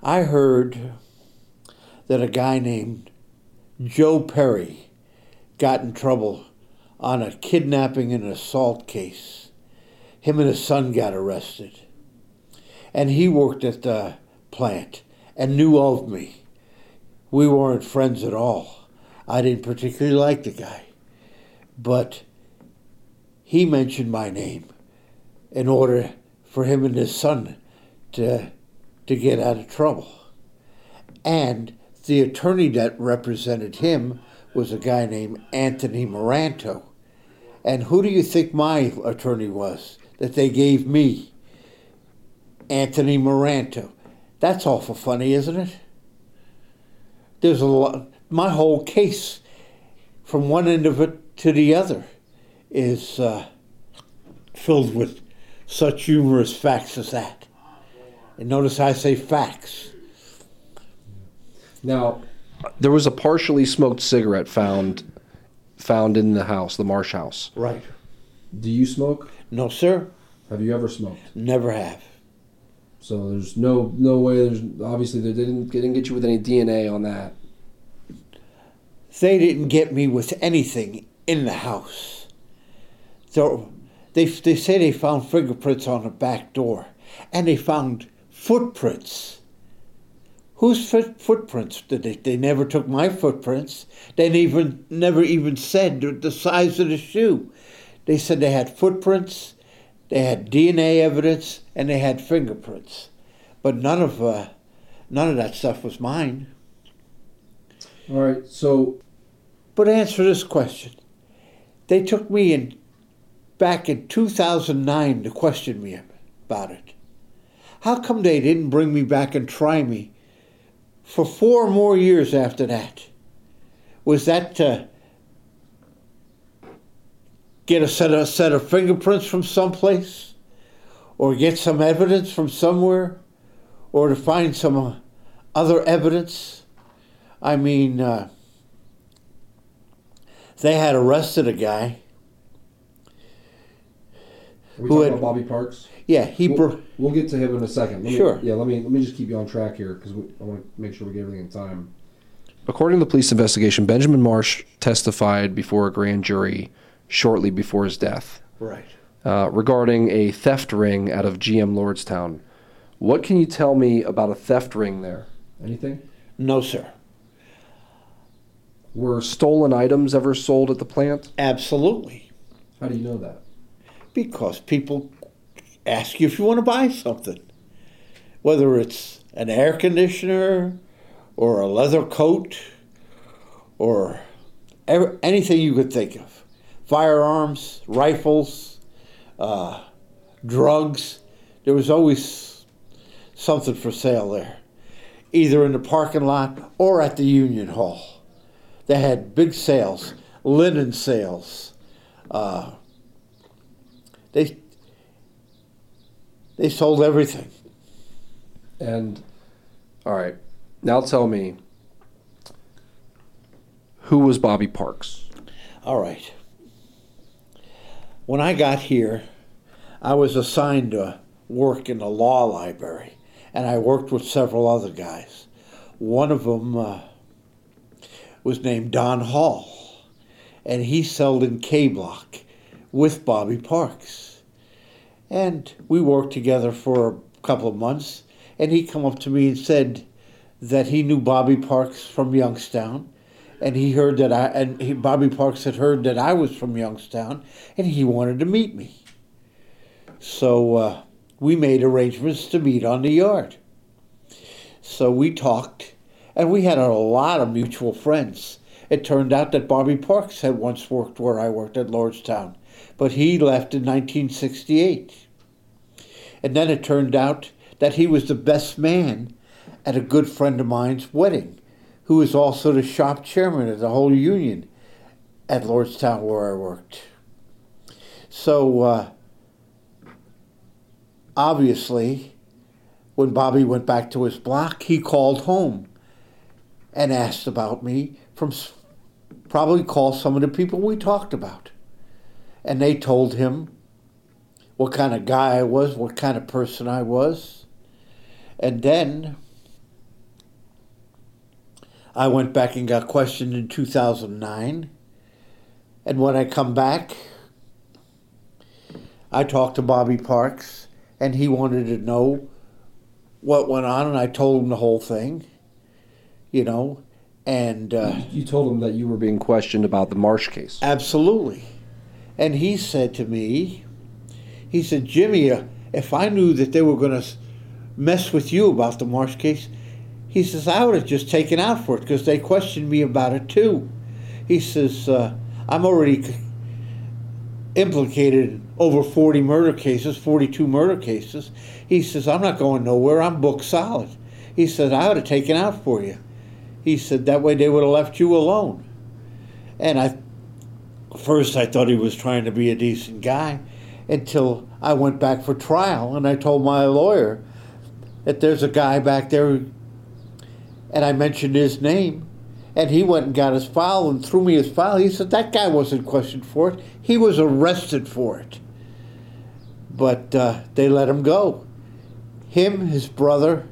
[SPEAKER 1] I heard that a guy named Joe Perry got in trouble on a kidnapping and assault case. Him and his son got arrested. And he worked at the plant and knew of me. We weren't friends at all. I didn't particularly like the guy. But he mentioned my name in order for him and his son to, to get out of trouble. And the attorney that represented him was a guy named Anthony Meranto. And who do you think my attorney was that they gave me? Anthony Meranto. That's awful funny, isn't it? There's a lot, my whole case, from one end of it to the other, is uh, filled with such humorous facts as that. And notice I say facts.
[SPEAKER 5] Now,
[SPEAKER 6] There was a partially smoked cigarette found found in the house, the Marsh house.
[SPEAKER 1] Right.
[SPEAKER 5] do you smoke?
[SPEAKER 1] No, sir.
[SPEAKER 5] Have you ever smoked?
[SPEAKER 1] Never have.
[SPEAKER 5] So there's no no way. There's obviously they didn't
[SPEAKER 6] They didn't get you with any DNA on that.
[SPEAKER 1] They didn't get me with anything in the house. So they, they say they found fingerprints on the back door, and they found footprints. Whose foot, footprints did they? They never took my footprints. They even never even said the- size of the shoe. They said they had footprints, they had DNA evidence, and they had fingerprints, but none of uh, none of that stuff was mine.
[SPEAKER 5] All right. So
[SPEAKER 1] But answer this question. They took me in back in 2009 to question me about it. How come they didn't bring me back and try me for four more years after that? Was that to get a set of, set of fingerprints from someplace? Or get some evidence from somewhere? Or to find some uh, other evidence? I mean, uh, they had arrested a guy.
[SPEAKER 5] are we
[SPEAKER 1] Who
[SPEAKER 5] talking
[SPEAKER 1] had-
[SPEAKER 5] about Bobby Parks?
[SPEAKER 1] Yeah, he.
[SPEAKER 5] We'll,
[SPEAKER 1] bro-
[SPEAKER 5] we'll get to him in a second. Let me,
[SPEAKER 1] Sure.
[SPEAKER 5] Yeah. Let me let me just keep you on track here because I want to make sure we get everything in time.
[SPEAKER 6] According to the police investigation, Benjamin Marsh testified before a grand jury shortly before his death
[SPEAKER 1] right.
[SPEAKER 6] uh, regarding a theft ring out of GM Lordstown. What can you tell me about a theft ring there?
[SPEAKER 5] Anything?
[SPEAKER 1] No, sir.
[SPEAKER 6] Were stolen items ever sold at the plant?
[SPEAKER 1] Absolutely.
[SPEAKER 5] How do you know that?
[SPEAKER 1] Because people ask you if you want to buy something, whether it's an air conditioner or a leather coat or ever, anything you could think of firearms, rifles, uh, drugs. There was always something for sale there, either in the parking lot or at the Union Hall. They had big sales, linen sales. Uh, they they sold everything.
[SPEAKER 5] And
[SPEAKER 6] All right. Now tell me, who was Bobby Parks?
[SPEAKER 1] All right. When I got here, I was assigned to work in the law library, and I worked with several other guys. One of them uh, was named Don Hall, and he sold in K Block with Bobby Parks. And we worked together for a couple of months, and he come up to me and said that he knew Bobby Parks from Youngstown, and he heard that I and he, Bobby Parks had heard that I was from Youngstown, and he wanted to meet me. So uh, we made arrangements to meet on the yard. So we talked, and we had a lot of mutual friends. It turned out that Bobby Parks had once worked where I worked at Lordstown, but he left in 1968. And then it turned out that he was the best man at a good friend of mine's wedding, who was also the shop chairman of the whole union at Lordstown where I worked. So uh, obviously, when Bobby went back to his block, he called home and asked about me from probably called some of the people we talked about. And they told him what kind of guy I was, what kind of person I was. And then I went back and got questioned in 2009. And when I come back, I talked to Bobby Parks, and he wanted to know what went on, and I told him the whole thing, you know, and uh,
[SPEAKER 3] You told him that you were being questioned about the Marsh case.
[SPEAKER 1] absolutely. And he said to me, he said, Jimmy, uh, if I knew that they were going to mess with you about the Marsh case, he says, I would have just taken out for it because they questioned me about it too. He says, uh, I'm already c- implicated in over 40 murder cases, 42 murder cases. He says, I'm not going nowhere. I'm booked solid. He says I would have taken out for you. He said, that way they would have left you alone. And I, first I thought he was trying to be a decent guy until I went back for trial and I told my lawyer that there's a guy back there and I mentioned his name and he went and got his file and threw me his file. He said that guy wasn't questioned for it. He was arrested for it. But uh, they let him go. Him, his brother,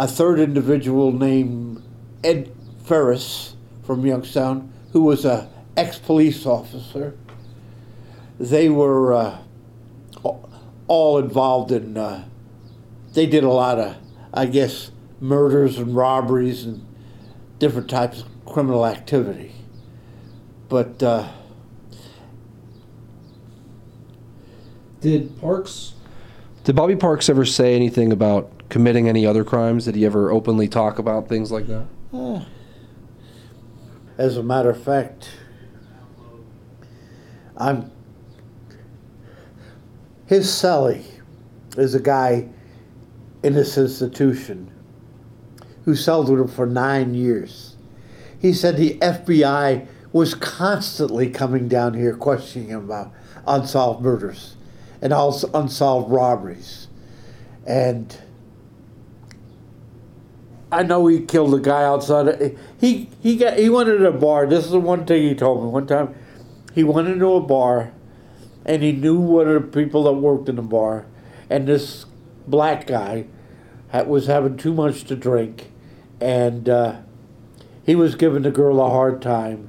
[SPEAKER 1] a third individual named Ed Ferris from Youngstown, who was a ex-police officer. They were uh, all involved in. Uh, they did a lot of, I guess, murders and robberies and different types of criminal activity. But uh,
[SPEAKER 7] Did Parks
[SPEAKER 3] Did Bobby Parks ever say anything about committing any other crimes? Did he ever openly talk about things like that? Eh.
[SPEAKER 1] As a matter of fact, I'm. His cellie is a guy in this institution who celled with him for nine years. He said the FBI was constantly coming down here questioning him about unsolved murders and also unsolved robberies. And I know he killed a guy outside. He he got he went into a bar. This is the one thing he told me one time. He went into a bar, and he knew one of the people that worked in the bar, and this black guy was having too much to drink, and uh, he was giving the girl a hard time.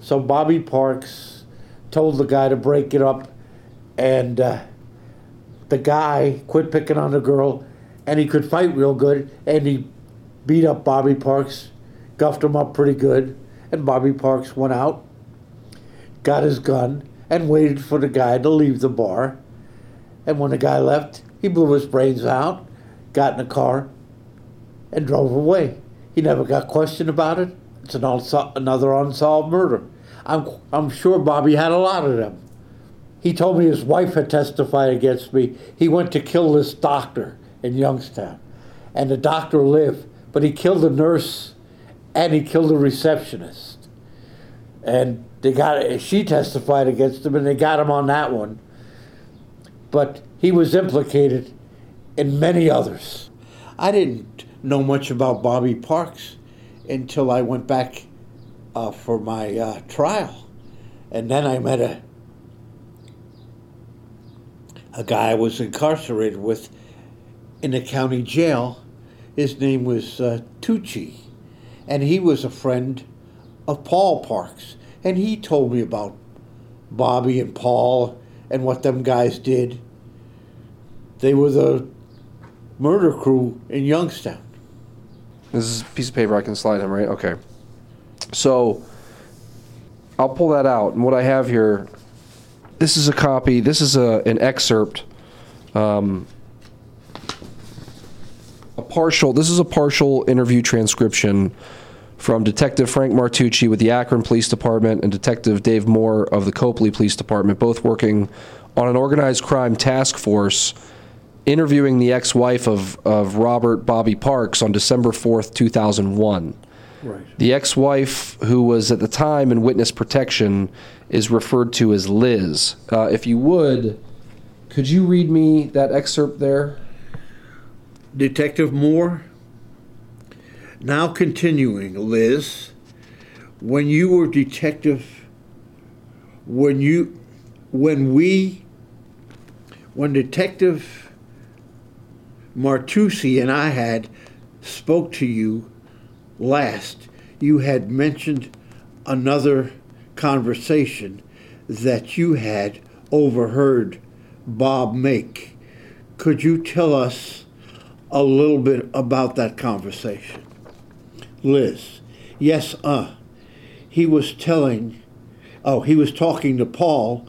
[SPEAKER 1] So Bobby Parks told the guy to break it up, and uh, the guy quit picking on the girl, and he could fight real good, and he beat up Bobby Parks, guffed him up pretty good, and Bobby Parks went out, got his gun, and waited for the guy to leave the bar. And when the guy left, he blew his brains out, got in a car, and drove away. He never got questioned about it. It's an unsol- another unsolved murder. I'm, I'm sure Bobby had a lot of them. He told me his wife had testified against me. He went to kill this doctor in Youngstown, and the doctor lived, but he killed the nurse and he killed the receptionist. And they got she testified against him, and they got him on that one. But he was implicated in many others. I didn't know much about Bobby Parks until I went back uh, for my uh, trial, and then I met a a guy I was incarcerated with in the county jail. His name was uh, Tucci, and he was a friend of Paul Parks, and he told me about Bobby and Paul and what them guys did. They were the murder crew in Youngstown.
[SPEAKER 3] This is a piece of paper I can slide him, right? Okay. So I'll pull that out. And what I have here, this is a copy, this is a, an excerpt, um, a partial, this is a partial interview transcription from Detective Frank Martucci with the Akron Police Department and Detective Dave Moore of the Copley Police Department, both working on an organized crime task force interviewing the ex-wife of, of Robert Bobby Parks on December 4th, 2001.
[SPEAKER 1] Right.
[SPEAKER 3] The ex-wife, who was at the time in witness protection, is referred to as Liz. Uh, if you would,
[SPEAKER 6] Could you read me that excerpt there?
[SPEAKER 1] Detective Moore. Now continuing, Liz. When you were detective, when you, when we, when Detective Martucci and I had spoke to you last, you had mentioned another conversation that you had overheard Bob make. Could you tell us a little bit about that conversation? Liz, yes, uh. He was telling, oh, he was talking to Paul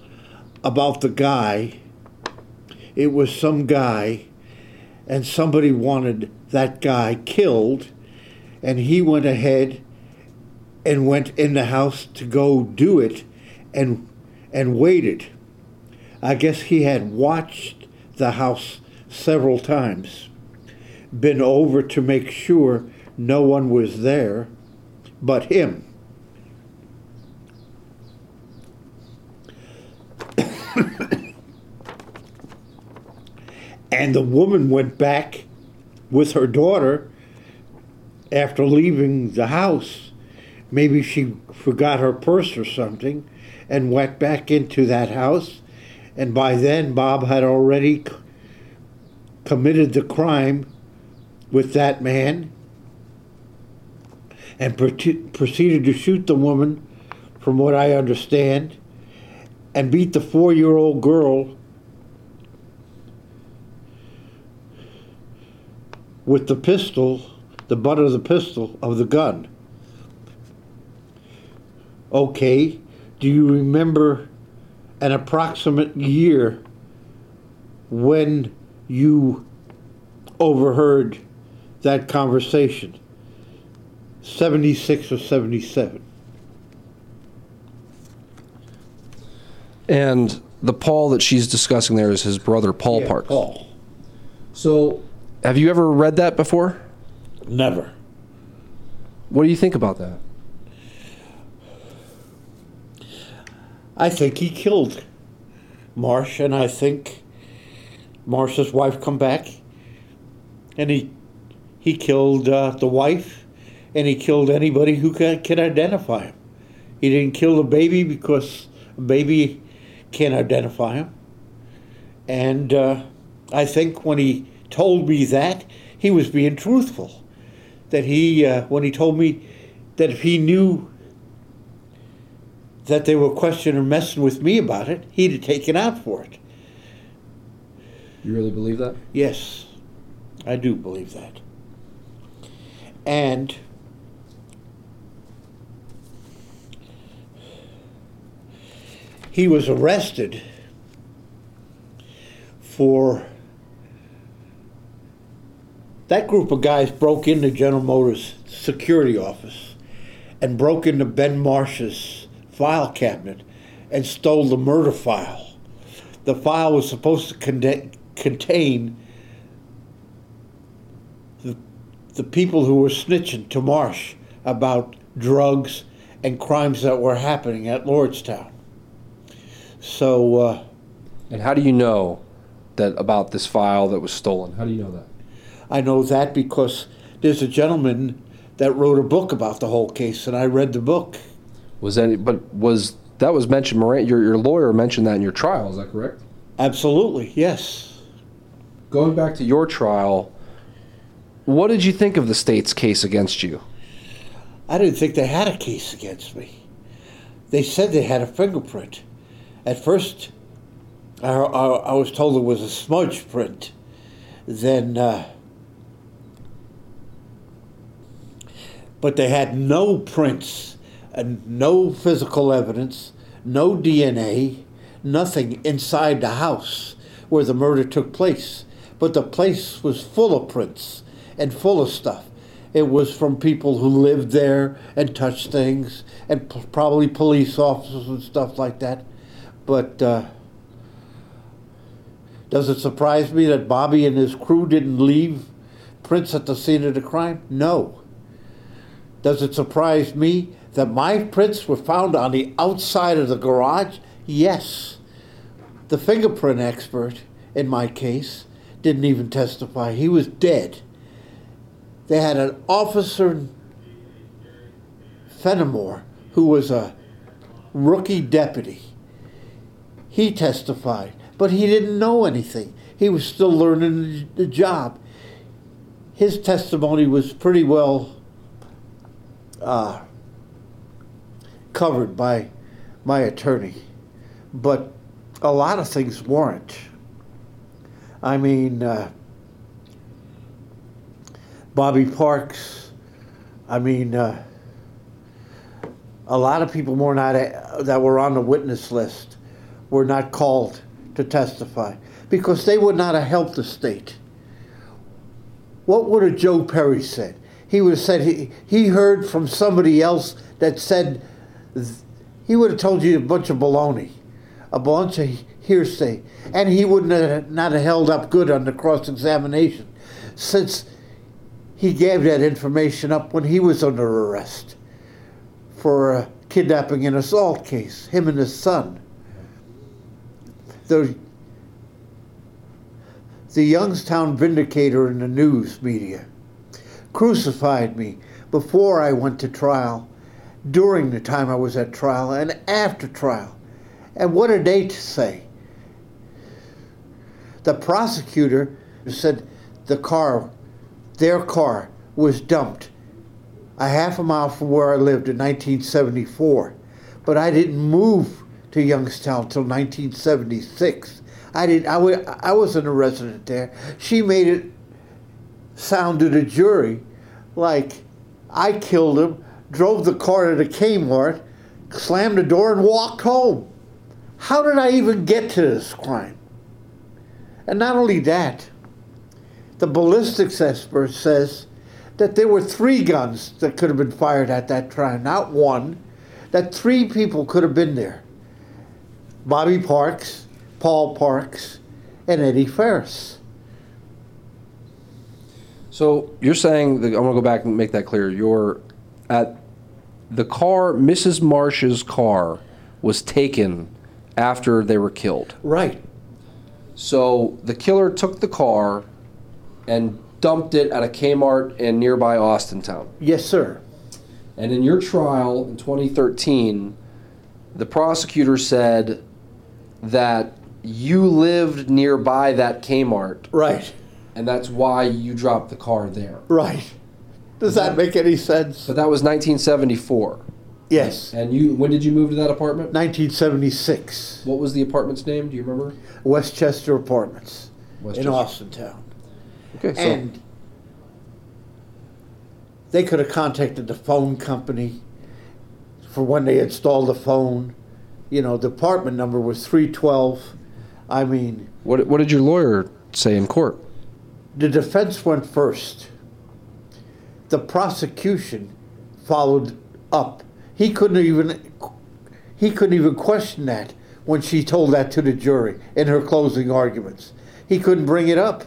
[SPEAKER 1] about the guy. It was some guy, and somebody wanted that guy killed, and he went ahead and went in the house to go do it and and waited. I guess he had watched the house several times, been over to make sure no one was there but him. and the woman went back with her daughter after leaving the house. Maybe she forgot her purse or something and went back into that house. And by then, Bob had already committed the crime with that man and proceeded to shoot the woman, from what I understand, and beat the four year old girl with the pistol, the butt of the pistol of the gun. Okay, do you remember an approximate year when you overheard that conversation? 76 or 77.
[SPEAKER 6] And the Paul that she's discussing there is his brother, Paul
[SPEAKER 1] Yeah,
[SPEAKER 6] Parks.
[SPEAKER 1] Paul.
[SPEAKER 5] So
[SPEAKER 6] Have you ever read that before?
[SPEAKER 1] Never.
[SPEAKER 6] What do you think about that?
[SPEAKER 1] I think he killed Marsh, and I think Marsh's wife come back, and he he killed uh, the wife, and he killed anybody who can, can identify him. He didn't kill the baby because a baby can't identify him. And uh, I think when he told me that, he was being truthful. That he, uh, when he told me that if he knew that they were questioning or messing with me about it, he'd have taken out for it.
[SPEAKER 5] you really believe that?
[SPEAKER 1] Yes, I do believe that. And he was arrested for that group of guys broke into General Motors security office and broke into Ben Marsh's file cabinet and stole the murder file. The file was supposed to contain the, the people who were snitching to Marsh about drugs and crimes that were happening at Lordstown. So, uh,
[SPEAKER 6] And how do you know that about this file that was stolen? How do you know that?
[SPEAKER 1] I know that because there's a gentleman that wrote a book about the whole case, and I read the book.
[SPEAKER 6] Was any but was that was mentioned Moran your your lawyer mentioned that in your trial, is that correct?
[SPEAKER 1] Absolutely, yes.
[SPEAKER 6] Going back to your trial, what did you think of the state's case against you?
[SPEAKER 1] I didn't think they had a case against me. They said they had a fingerprint. At first, I, I, I was told it was a smudge print. Then, uh, but they had no prints and no physical evidence, no DNA, nothing inside the house where the murder took place. But the place was full of prints and full of stuff. It was from people who lived there and touched things, and p- probably police officers and stuff like that. But uh, does it surprise me that Bobby and his crew didn't leave prints at the scene of the crime? No. Does it surprise me that my prints were found on the outside of the garage? Yes. The fingerprint expert in my case, didn't even testify. He was dead. They had an officer, Fenimore, who was a rookie deputy. He testified, but he didn't know anything. He was still learning the job. His testimony was pretty well uh, covered by my attorney, but a lot of things weren't. I mean, uh, Bobby Parks, I mean, uh, a lot of people were not that were on the witness list were not called to testify because they would not have helped the state. What would have Joe Perry said? He would have said he, he heard from somebody else that said he would have told you a bunch of baloney, a bunch of hearsay, and he wouldn't have not have held up good on the cross examination, since he gave that information up when he was under arrest for a kidnapping and assault case, him and his son. The, the Youngstown Vindicator in the news media crucified me before I went to trial, during the time I was at trial, and after trial. And what did they say? The prosecutor said the car, their car, was dumped a half a mile from where I lived in 1974. But I didn't move to Youngstown till 1976. I didn't. I, w- I wasn't a resident there. She made it sound to the jury like I killed him, drove the car to the Kmart, slammed the door, and walked home. How did I even get to this crime? And not only that, the ballistics expert says that there were three guns that could have been fired at that time, not one, that three people could have been there Bobby Parks, Paul Parks, and Eddie Ferris.
[SPEAKER 3] So you're saying that, I'm going to go back and make that clear. You're at the car, Mrs. Marsh's car was taken after they were killed.
[SPEAKER 1] Right.
[SPEAKER 3] So the killer took the car and dumped it at a Kmart in nearby Austintown.
[SPEAKER 1] Yes, sir.
[SPEAKER 3] And in your trial in 2013, the prosecutor said that you lived nearby that Kmart,
[SPEAKER 1] Right.
[SPEAKER 3] and that's why you dropped the car there.
[SPEAKER 1] Right. Does that make any sense?
[SPEAKER 3] But that was 1974.
[SPEAKER 1] Yes.
[SPEAKER 3] And you, when did you move to that apartment?
[SPEAKER 1] 1976.
[SPEAKER 3] What was the apartment's name? Do you remember?
[SPEAKER 1] Westchester Apartments in
[SPEAKER 3] Westchester.
[SPEAKER 1] Austintown.
[SPEAKER 3] Okay, so
[SPEAKER 1] And they could have contacted the phone company for when they installed the phone. You know, the apartment number was 312. I mean,
[SPEAKER 3] what what did your lawyer say in court?
[SPEAKER 1] the defense went first. The prosecution followed up. He couldn't even he couldn't even question that when she told that to the jury in her closing arguments. He couldn't bring it up.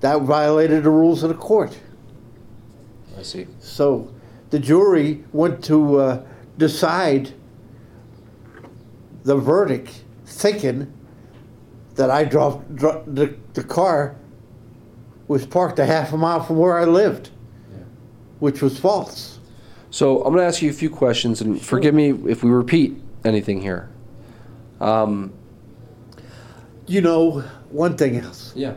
[SPEAKER 1] That violated the rules of the court.
[SPEAKER 3] I see.
[SPEAKER 1] So the jury went to uh, decide the verdict, thinking that I dropped, dro- the, the car was parked a half a mile from where I lived, which was false.
[SPEAKER 3] So I'm going to ask you a few questions, and forgive me if we repeat anything here. Um,
[SPEAKER 1] You know, one thing else.
[SPEAKER 3] yeah.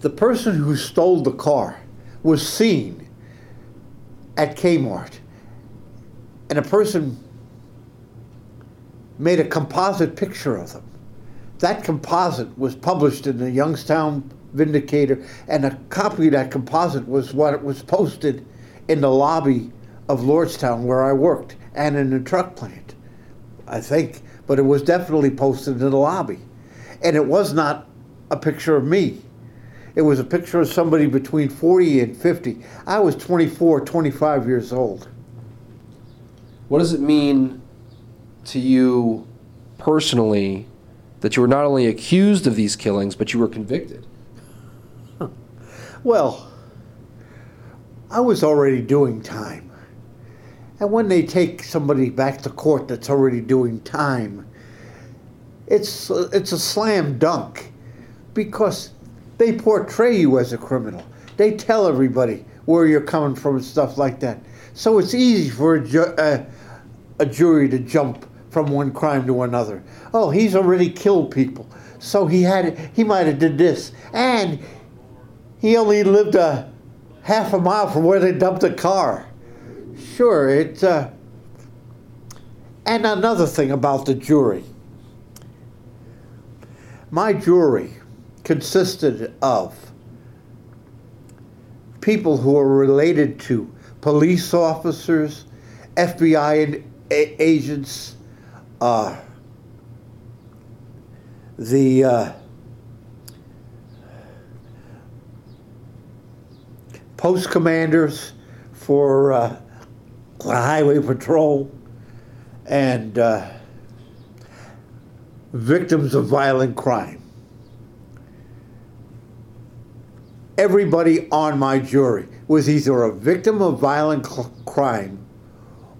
[SPEAKER 1] The person who stole the car was seen at Kmart, and a person made a composite picture of them. That composite was published in the Youngstown Vindicator, and a copy of that composite was what was posted in the lobby of Lordstown where I worked and in the truck plant, I think. But it was definitely posted in the lobby. And it was not a picture of me. It was a picture of somebody between 40 and 50. I was 24, 25 years old.
[SPEAKER 3] What does it mean to you personally that you were not only accused of these killings, but you were convicted?
[SPEAKER 1] Well, I was already doing time. And when they take somebody back to court that's already doing time, it's it's a slam dunk because they portray you as a criminal. They tell everybody where you're coming from and stuff like that. So it's easy for a, ju- uh, a jury to jump from one crime to another. Oh, he's already killed people, so he had he might have did this, and he only lived a half a mile from where they dumped the car. Sure, it's. Uh, and another thing about the jury. My jury consisted of people who are related to police officers, FBI agents, uh, the uh, post commanders for uh, highway patrol, and uh, victims of violent crime. Everybody on my jury was either a victim of violent cl- crime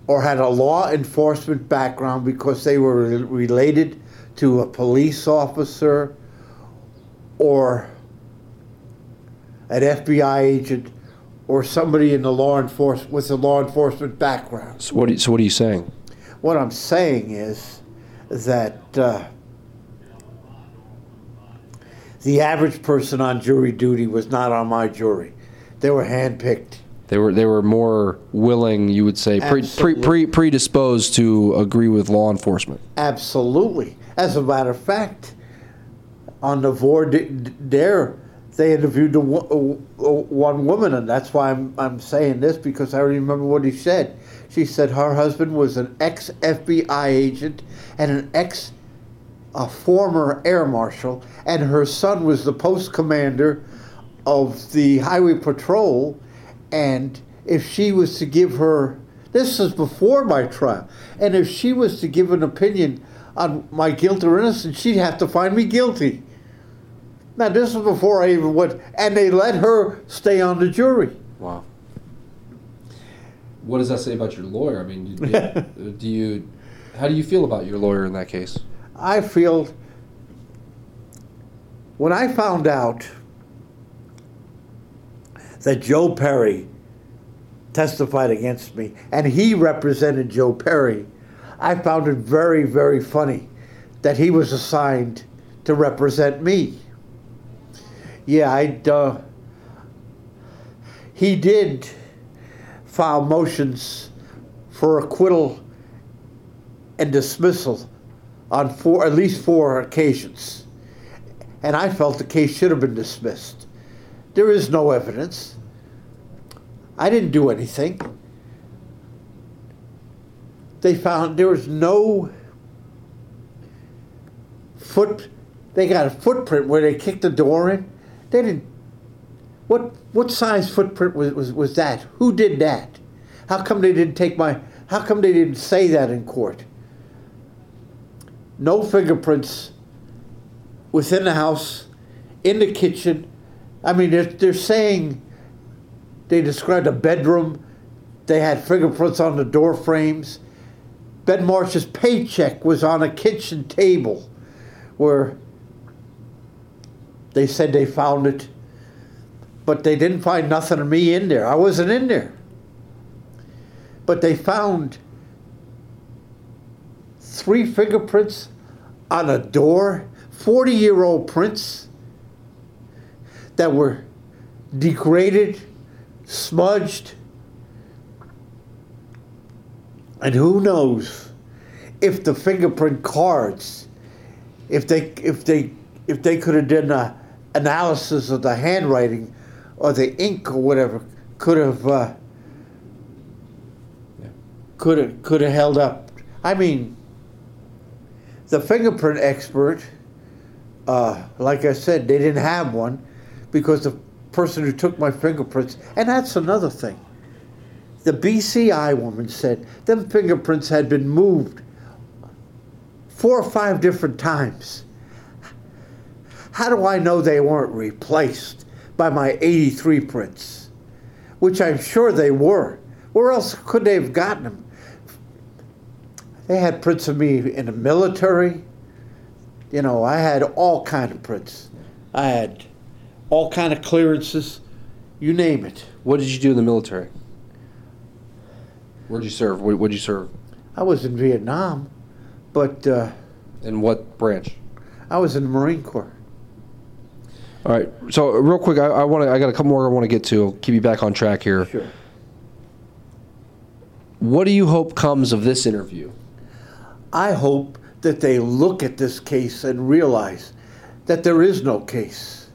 [SPEAKER 1] or had a law enforcement background because they were re- related to a police officer or an FBI agent or somebody in the law enforcement with a law enforcement background.
[SPEAKER 6] So what? Are you, so what are you saying?
[SPEAKER 1] What I'm saying is that uh, the average person on jury duty was not on my jury. They were handpicked.
[SPEAKER 6] They were they were more willing, you would say, pre, pre, pre, predisposed to agree with law enforcement.
[SPEAKER 1] Absolutely. As a matter of fact, on the voir di- dire, they interviewed uh, one woman, and that's why I'm, I'm saying this because I remember what he said. She said her husband was an ex FBI agent and an ex a former air marshal, and her son was the post commander of the highway patrol. And if she was to give her, this is before my trial, and if she was to give an opinion on my guilt or innocence, she'd have to find me guilty. Now, this is before I even went, and they let her stay on the jury.
[SPEAKER 6] Wow.
[SPEAKER 5] What does that say about your lawyer? I mean, do, do you, how do you feel about Your
[SPEAKER 6] lawyer in that case.
[SPEAKER 1] I feel when I found out that Joe Perry testified against me and he represented Joe Perry, I found it very, very funny that he was assigned to represent me. Yeah, I. Uh, he did file motions for acquittal and dismissal on four, at least four occasions. And I felt the case should have been dismissed. There is no evidence. I didn't do anything. They found there was no foot. They got a footprint where they kicked the door in. They didn't. What what size footprint was, was, was that? Who did that? How come they didn't take my? How come they didn't say that in court? No fingerprints within the house, in the kitchen. I mean, they're, they're saying they described a bedroom. They had fingerprints on the door frames. Ben Marsh's paycheck was on a kitchen table where they said they found it, but they didn't find nothing of me in there. I wasn't in there. But they found three fingerprints on a door, 40 year old prints that were degraded, smudged. And who knows if the fingerprint cards, if they if they if they could have done a analysis of the handwriting or the ink or whatever, could have uh, could have could have held up. I mean, the fingerprint expert, uh, like I said, they didn't have one because the person who took my fingerprints, and that's another thing. The BCI woman said them fingerprints had been moved four or five different times. How do I know they weren't replaced by my 83 prints? Which I'm sure they were. Where else could they have gotten them? They had prints of me in the military. You know, I had all kind of prints. I had all kind of clearances, you name it.
[SPEAKER 6] What did you do in the military? Where'd you serve? Where, where'd you serve?
[SPEAKER 1] I was in Vietnam, but uh,
[SPEAKER 6] In what branch?
[SPEAKER 1] I was in the Marine Corps.
[SPEAKER 6] All right. So real quick, I, I want to. I got a couple more I want to get to. I'll keep you back on track here.
[SPEAKER 1] Sure.
[SPEAKER 6] What do you hope comes of this interview?
[SPEAKER 1] I hope that they look at this case and realize that there is no case.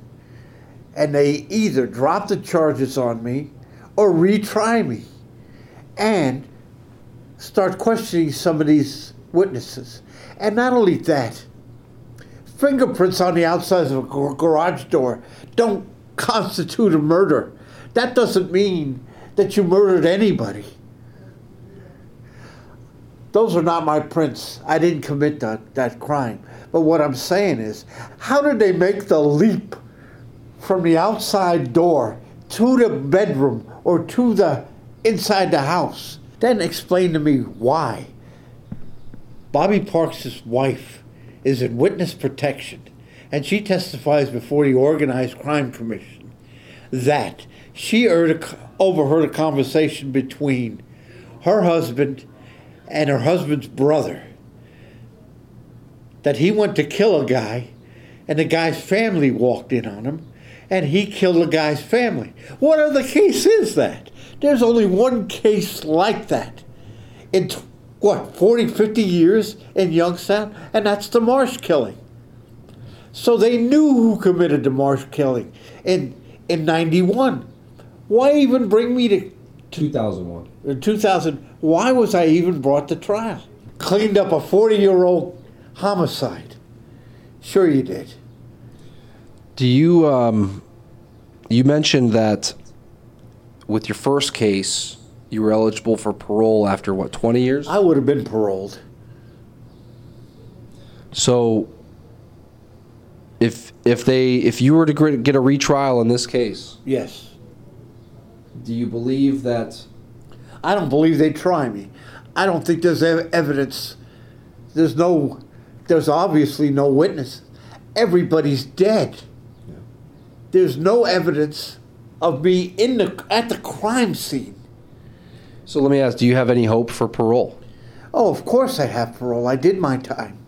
[SPEAKER 1] And they either drop the charges on me or retry me and start questioning some of these witnesses. And not only that, fingerprints on the outside of a garage door don't constitute a murder. That doesn't mean that you murdered anybody. Those are not my prints. I didn't commit that, that crime. But what I'm saying is, how did they make the leap from the outside door to the bedroom or to the inside the house? Then explain to me why. Bobby Parks' wife is in witness protection, and she testifies before the Organized Crime Commission that she overheard a conversation between her husband and her husband's brother that he went to kill a guy and the guy's family walked in on him and he killed the guy's family. What other case is that? There's only one case like that in what 40 50 years in Youngstown and that's the Marsh killing. So they knew who committed the Marsh killing in in 91. Why even bring me to
[SPEAKER 5] 2001.
[SPEAKER 1] in 2000, why was I even brought to trial? Cleaned up a 40 year old homicide. Sure, you did.
[SPEAKER 6] Do you um, you mentioned that with your first case, you were eligible for parole after what twenty years?
[SPEAKER 1] I would have been paroled.
[SPEAKER 6] So if if they if you were to get a retrial in this case,
[SPEAKER 1] Yes.
[SPEAKER 5] Do you believe that
[SPEAKER 1] I don't believe they'd try me. I don't think there's ev- evidence. There's no, there's obviously no witness. Everybody's dead. There's no evidence of me in the at the crime scene.
[SPEAKER 6] so let me ask, do you have any hope for parole?
[SPEAKER 1] Oh, of course I have parole. I did my time.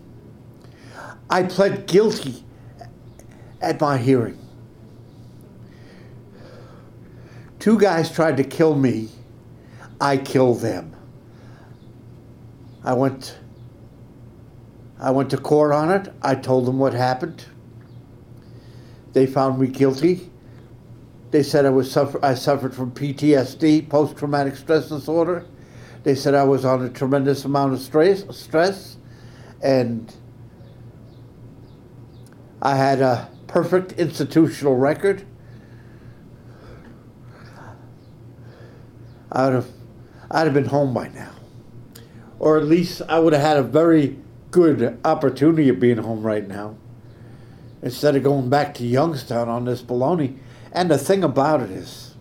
[SPEAKER 1] I pled guilty at my hearing. Two guys tried to kill me. I killed them. I went I went to court on it. I told them what happened. They found me guilty. They said I was suffer- I suffered from PTSD, post traumatic stress disorder. They said I was on a tremendous amount of stress, stress, and I had a perfect institutional record. I'd have, I'd have been home by now, or at least I would have had a very good opportunity of being home right now, instead of going back to Youngstown on this baloney. And the thing about it is,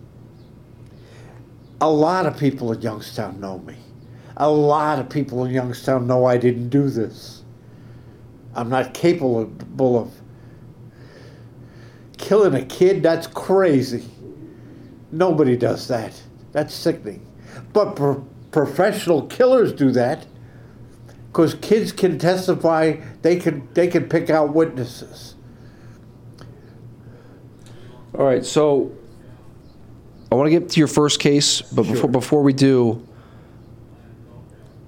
[SPEAKER 1] a lot of people in Youngstown know me. A lot of people in Youngstown know I didn't do this. I'm not capable of killing a kid. That's crazy. Nobody does that. That's sickening. But pro- professional killers do that because kids can testify. They can they can pick out witnesses.
[SPEAKER 6] All right, so I want to get to your first case, but before before we do,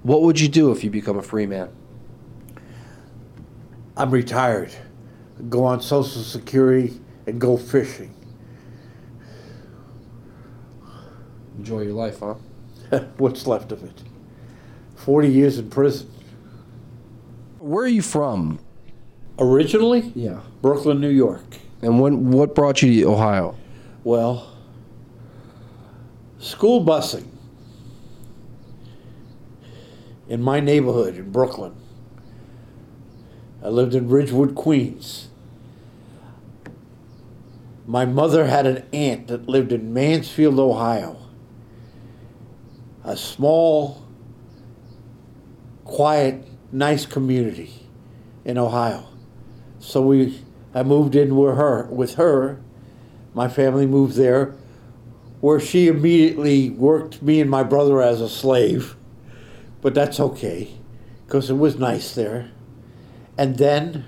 [SPEAKER 6] what would you do if you become a free man?
[SPEAKER 1] I'm retired. Go on Social Security and go fishing.
[SPEAKER 6] Enjoy your life, huh?
[SPEAKER 1] What's left of it? 40 years in prison.
[SPEAKER 6] Where are you from?
[SPEAKER 1] Originally,
[SPEAKER 5] yeah?
[SPEAKER 1] Brooklyn, New York.
[SPEAKER 6] And when what brought you to Ohio?
[SPEAKER 1] Well, school busing in my neighborhood in Brooklyn. I lived in Ridgewood, Queens. My mother had an aunt that lived in Mansfield, Ohio. A small, quiet, nice community in Ohio. So we, I moved in with her. With her, my family moved there, where she immediately worked me and my brother as a slave. But that's okay, because it was nice there. And then,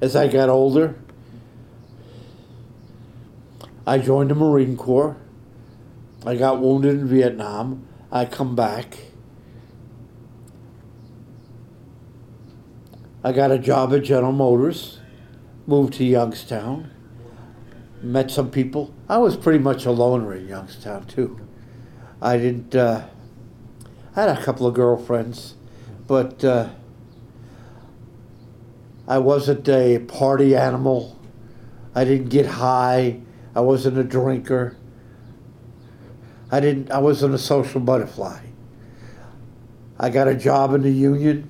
[SPEAKER 1] as I got older, I joined the Marine Corps. I got wounded in Vietnam. I come back. I got a job at General Motors, moved to Youngstown, met some people. I was pretty much a loner in Youngstown too. I didn't. Uh, I had a couple of girlfriends, but uh, I wasn't a party animal. I didn't get high. I wasn't a drinker. I didn't. I wasn't a social butterfly. I got a job in the union.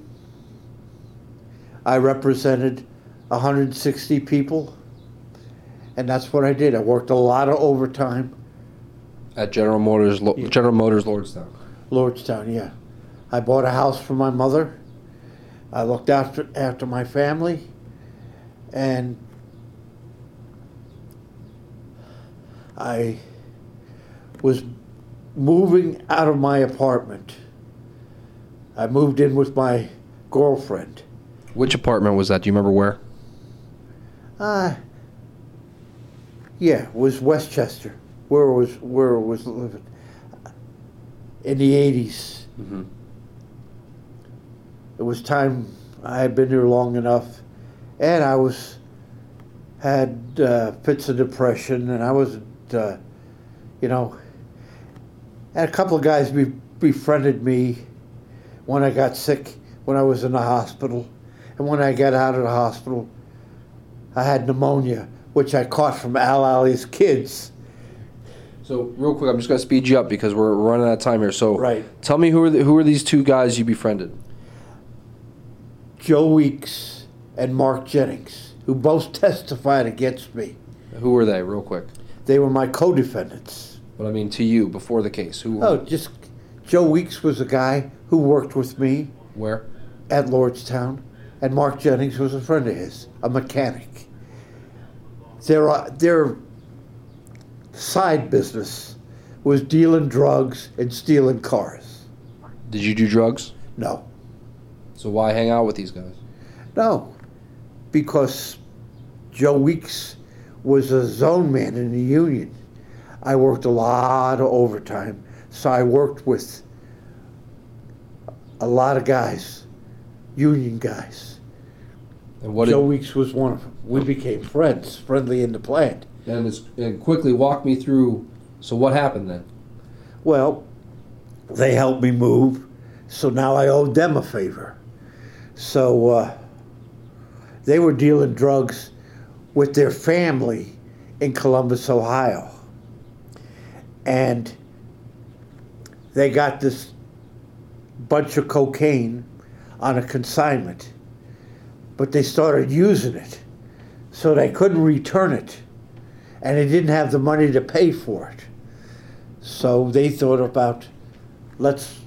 [SPEAKER 1] I represented 160 people, and that's what I did. I worked a lot of overtime.
[SPEAKER 6] At General Motors,
[SPEAKER 1] Yeah.
[SPEAKER 6] General Motors, Lordstown.
[SPEAKER 1] Lordstown, yeah. I bought a house for my mother. I looked after after my family, and I was moving out of my apartment. I moved in with my girlfriend.
[SPEAKER 6] Which apartment was that? Do you remember where?
[SPEAKER 1] Uh, yeah, it was Westchester, where it was where it was living in the 80s
[SPEAKER 6] Mhm.
[SPEAKER 1] It was time I had been here long enough, and I was had uh, fits of depression, and I wasn't, uh, you know. And a couple of guys be, befriended me when I got sick, when I was in the hospital, and when I got out of the hospital, I had pneumonia, which I caught from Al Ali's kids.
[SPEAKER 6] So real quick, I'm just gonna speed you up because we're running out of time here. So
[SPEAKER 1] Right.
[SPEAKER 6] tell me who are the, who are these two guys you befriended?
[SPEAKER 1] Joe Weeks and Mark Jennings, who both testified against me.
[SPEAKER 6] Who were they, real quick?
[SPEAKER 1] They were my co-defendants.
[SPEAKER 6] But I mean, to you before the case, who?
[SPEAKER 1] Oh, just Joe Weeks was a guy who worked with me
[SPEAKER 6] where?
[SPEAKER 1] at Lordstown, and Mark Jennings was a friend of his, a mechanic. Their uh, their side business was dealing drugs and stealing cars.
[SPEAKER 6] Did you do drugs?
[SPEAKER 1] No,
[SPEAKER 6] So why hang out with these guys?
[SPEAKER 1] no, because Joe Weeks was a zone man in the union. I worked a lot of overtime, so I worked with a lot of guys, union guys.
[SPEAKER 6] And what?
[SPEAKER 1] Joe
[SPEAKER 6] Did,
[SPEAKER 1] Weeks was one of them. We became friends, friendly in the plant.
[SPEAKER 6] and, it's, and quickly walk me through. So what happened then?
[SPEAKER 1] Well, they helped me move, so now I owed them a favor. So uh, they were dealing drugs with their family in Columbus, Ohio. And they got this bunch of cocaine on a consignment, but they started using it, so they couldn't return it, and they didn't have the money to pay for it. So they thought about let's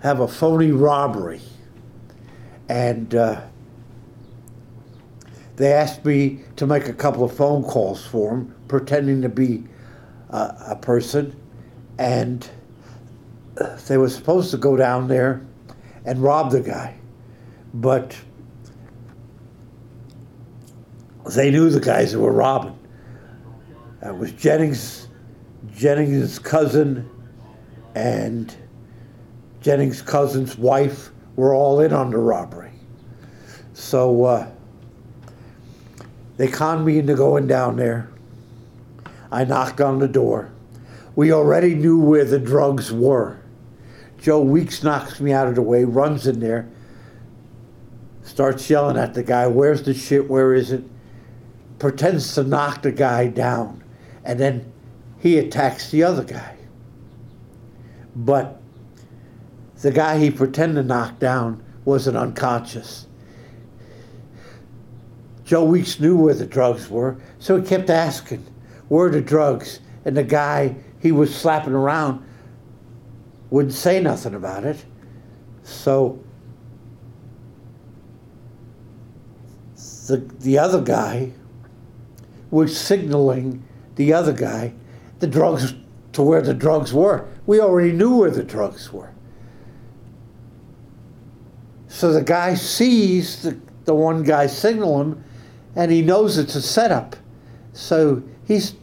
[SPEAKER 1] have a phony robbery. And uh, they asked me to make a couple of phone calls for them, pretending to be uh, a person. And they were supposed to go down there and rob the guy. But they knew the guys that were robbing. It was Jennings, Jennings' cousin, and Jennings' cousin's wife were all in on the robbery. So uh, they conned me into going down there. I knocked on the door. We already knew where the drugs were. Joe Weeks knocks me out of the way, runs in there, starts yelling at the guy, Where's the shit? Where is it? Pretends to knock the guy down. And then he attacks the other guy. But the guy he pretended to knock down wasn't unconscious. Joe Weeks knew where the drugs were, so he kept asking, Where are the drugs? And the guy he was slapping around wouldn't say nothing about it. So the the other guy was signaling the other guy the drugs to where the drugs were. We already knew where the drugs were. So the guy sees the, the one guy signal him and he knows it's a setup. So he's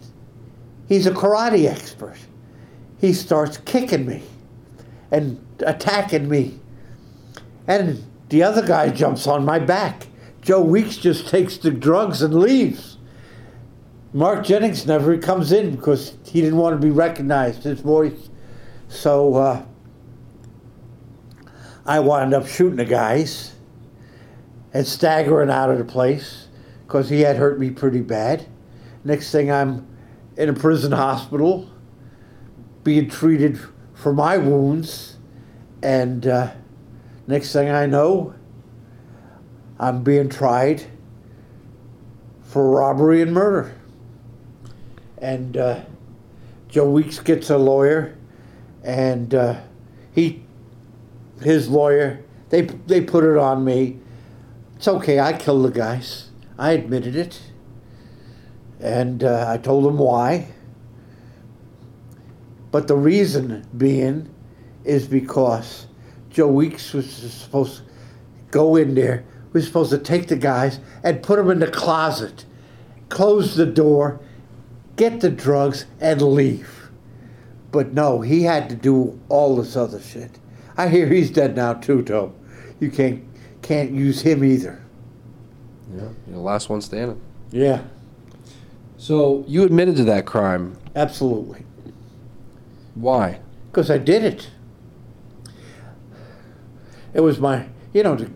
[SPEAKER 1] he's a karate expert. He starts kicking me and attacking me. And the other guy jumps on my back. Joe Weeks just takes the drugs and leaves. Mark Jennings never comes in because he didn't want to be recognized, his voice. So uh, I wound up shooting the guys and staggering out of the place because he had hurt me pretty bad. Next thing I'm in a prison hospital being treated for my wounds. And uh, next thing I know, I'm being tried for robbery and murder. And uh, Joe Weeks gets a lawyer, and uh, he, his lawyer, they they put it on me. It's okay. I killed the guys. I admitted it, and uh, I told them why. But the reason being is because Joe Weeks was supposed to go in there. We were supposed to take the guys and put them in the closet, close the door, get the drugs, and leave. But no, he had to do all this other shit. I hear he's dead now too, Tom. You can't can't use him either.
[SPEAKER 3] Yeah, you're the last one standing.
[SPEAKER 1] Yeah,
[SPEAKER 8] So
[SPEAKER 3] You admitted to that crime.
[SPEAKER 1] absolutely.
[SPEAKER 3] Why?
[SPEAKER 1] Because I did it. It was my, you know, the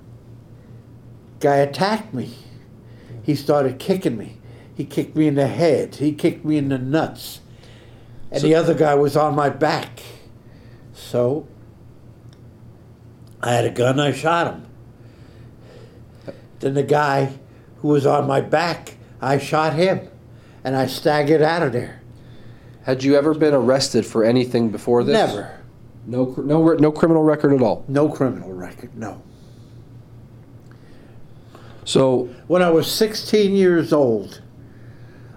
[SPEAKER 1] guy attacked me. He started kicking me. He kicked me in the head. He kicked me in the nuts. And the other guy was on my back. So I had a gun, I shot him. Then the guy who was on my back, I shot him. And I staggered out of there.
[SPEAKER 3] Had you ever been arrested for anything before this?
[SPEAKER 1] Never.
[SPEAKER 3] No, no, no criminal record at all.
[SPEAKER 1] No criminal record, no.
[SPEAKER 3] So,
[SPEAKER 1] When I was 16 years old,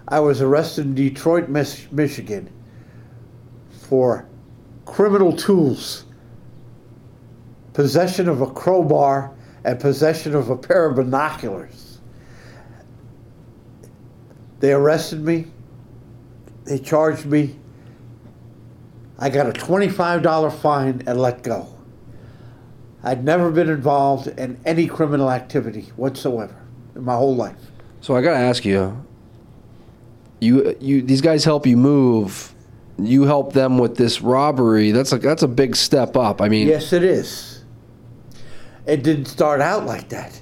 [SPEAKER 1] I was arrested in Detroit, Mich- Michigan for criminal tools, possession of a crowbar, and possession of a pair of binoculars. They arrested me. They charged me. I got a $25 fine and let go. I'd never been involved in any criminal activity whatsoever in my whole life.
[SPEAKER 3] so I gotta ask you. You, you, these guys help you move. You help them with this robbery. That's like that's a big step up. I mean,
[SPEAKER 1] Yes, it is. It didn't start out like that.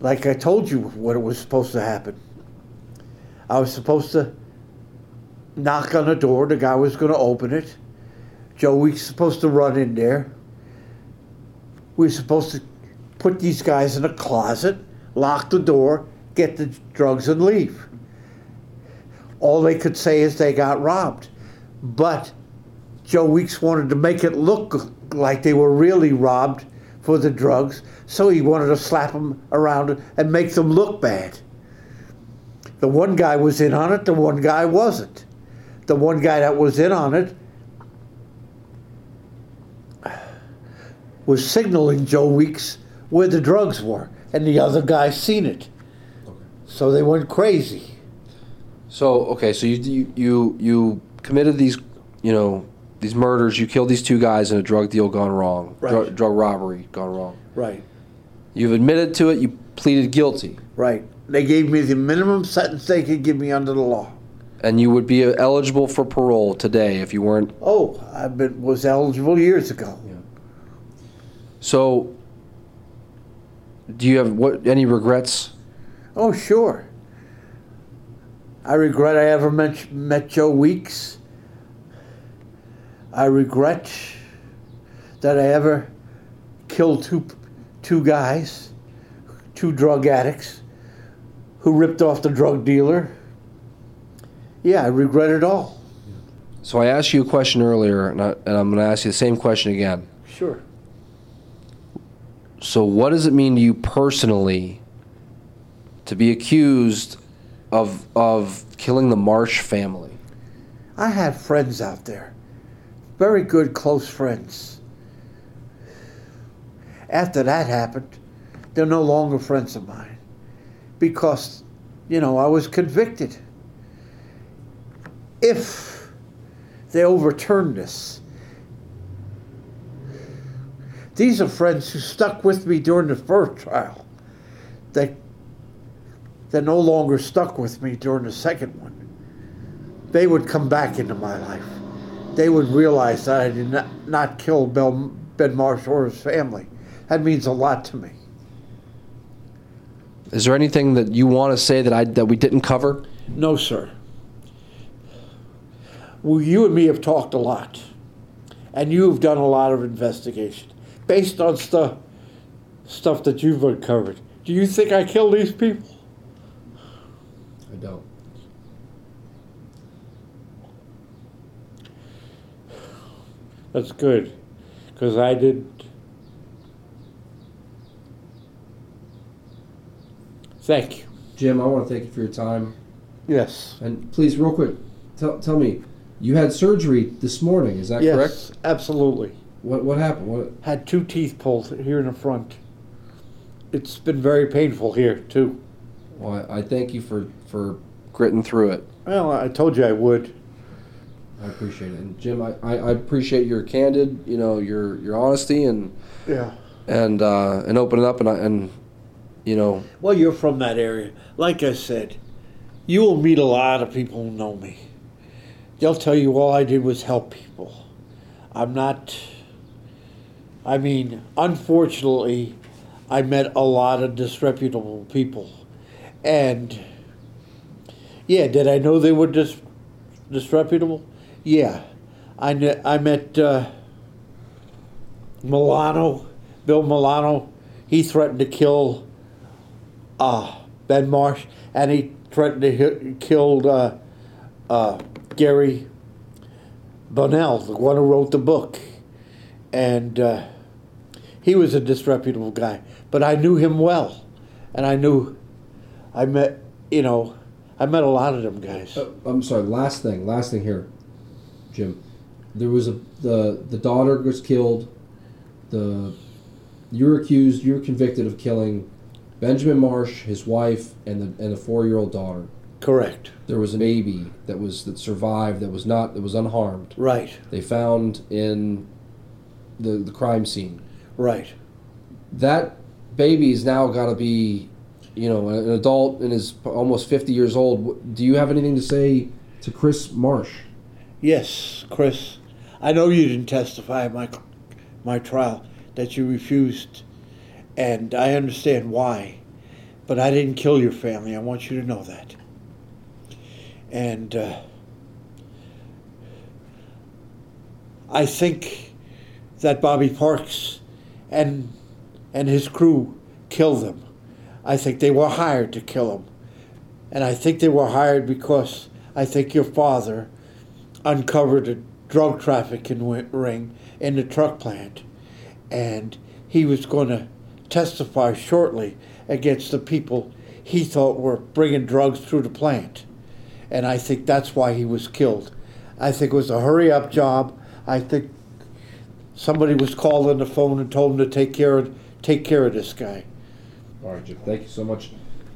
[SPEAKER 1] Like I told you what it was supposed to happen. I was supposed to knock on the door. The guy was going to open it. Joe Weeks supposed to run in there. We were supposed to put these guys in a closet, lock the door, get the drugs, and leave. All they could say is they got robbed. But Joe Weeks wanted to make it look like they were really robbed for the drugs, so he wanted to slap them around and make them look bad. The one guy was in on it, the one guy wasn't. The one guy that was in on it was signaling Joe Weeks where the drugs were, and the other guy seen it. So they went crazy.
[SPEAKER 3] So okay, so you you you, you committed these, you know, these murders. You killed these two guys in a drug deal gone wrong,
[SPEAKER 1] Right.
[SPEAKER 3] drug, drug robbery gone wrong.
[SPEAKER 1] Right.
[SPEAKER 3] You've admitted to it. You pleaded guilty,
[SPEAKER 1] Right. They gave me the minimum sentence they could give me under the law.
[SPEAKER 3] and you would be eligible for parole today if you weren't.
[SPEAKER 1] Oh, I been, was eligible years ago. Yeah.
[SPEAKER 3] So, do you have what any regrets?
[SPEAKER 1] Oh, sure. I regret I ever met, met Joe Weeks. I regret that I ever killed two, two guys, two drug addicts, who ripped off the drug dealer. Yeah, I regret it all.
[SPEAKER 3] So I asked you a question earlier, and, I, I'm going to ask you the same question again.
[SPEAKER 1] Sure.
[SPEAKER 3] So, what does it mean to you personally
[SPEAKER 9] to be accused of of killing the Marsh family.
[SPEAKER 1] I had friends out there, very good, close friends. After that happened, they're no longer friends of mine because, you know, I was convicted. If they overturn this, these are friends who stuck with me during the first trial. They, they're no longer stuck with me during the second one they would come back into my life. They would realize that I did not, not kill Bill, Ben Marsh or his family. That means a lot to me.
[SPEAKER 9] Is there anything that you want to say that I that we didn't cover?
[SPEAKER 1] No, sir. Well, you and me have talked a lot, and you've done a lot of investigation based on stuff stuff that you've uncovered. Do you think I killed these people?
[SPEAKER 3] I don't.
[SPEAKER 1] That's good, because I did. Thank you.
[SPEAKER 3] Jim, I want to thank you for your time.
[SPEAKER 1] Yes.
[SPEAKER 3] And please, real quick, tell, tell me, you had surgery this morning, is that
[SPEAKER 1] yes,
[SPEAKER 3] correct?
[SPEAKER 1] absolutely.
[SPEAKER 3] What, what happened? What,
[SPEAKER 1] Had two teeth pulled here in the front. It's been very painful here too.
[SPEAKER 3] well, I, I thank you for, for
[SPEAKER 9] Gritting through it.
[SPEAKER 1] Well, I told you I would.
[SPEAKER 3] I appreciate it. And Jim, I,
[SPEAKER 9] I, I appreciate your candid, you know, your your honesty and
[SPEAKER 1] Yeah.
[SPEAKER 9] and uh, and opening up and I- and you know
[SPEAKER 1] Well, you're from that area. Like I said, you will meet a lot of people who know me. They'll tell you all I did was help people. I'm not. I mean, unfortunately, I met a lot of disreputable people. And, yeah, did I know they were dis- disreputable? Yeah. I, kn- I met uh, Milano, Bill Milano. He threatened to kill uh, Ben Marsh, and he threatened to hit, killed uh, uh, Gary Bonnell, the one who wrote the book, and uh, he was a disreputable guy. But I knew him well, and I knew I met you know I met a lot of them guys.
[SPEAKER 3] uh, I'm sorry. Last thing, last thing here, Jim. There was a the the daughter was killed. The you were accused. You were convicted of killing Benjamin Marsh, his wife, and the and a four year old daughter.
[SPEAKER 1] Correct.
[SPEAKER 3] There was a baby that was that survived that was not that was unharmed.
[SPEAKER 1] Right.
[SPEAKER 3] They found in the the crime scene.
[SPEAKER 1] Right.
[SPEAKER 3] That baby's now got to be, you know, an adult and is almost fifty years old. Do you have anything to say to Chris Marsh?
[SPEAKER 1] Yes, Chris. I know you didn't testify at my my trial that you refused, and I understand why. But I didn't kill your family. I want you to know that. And uh, I think that Bobby Parks and and his crew killed them. I think they were hired to kill him. And I think they were hired because I think your father uncovered a drug trafficking ring in the truck plant. And he was going to testify shortly against the people he thought were bringing drugs through the plant. And I think that's why he was killed. I think it was a hurry up job. I think somebody was called on the phone and told him to take care of, take care of this guy.
[SPEAKER 3] All right, Jim. Thank you so much.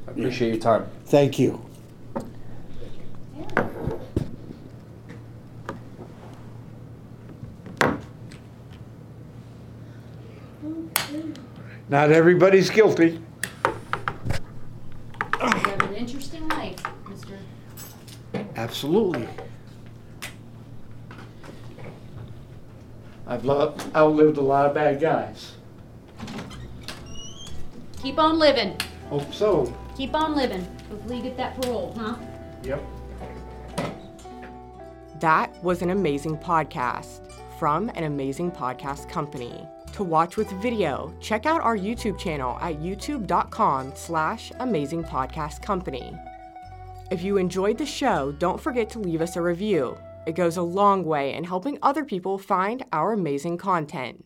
[SPEAKER 9] I appreciate your time.
[SPEAKER 1] Thank you. Not everybody's guilty.
[SPEAKER 10] You have an interesting life, Mr.
[SPEAKER 1] Absolutely. I've lo- outlived a lot of bad guys.
[SPEAKER 10] Keep on living.
[SPEAKER 1] Hope so.
[SPEAKER 10] Keep on living. Hopefully you get that parole, huh?
[SPEAKER 1] Yep.
[SPEAKER 2] That was an amazing podcast from an amazing podcast company. To watch with video, check out our YouTube channel at youtube.com slash amazing podcast company. If you enjoyed the show, don't forget to leave us a review. It goes a long way in helping other people find our amazing content.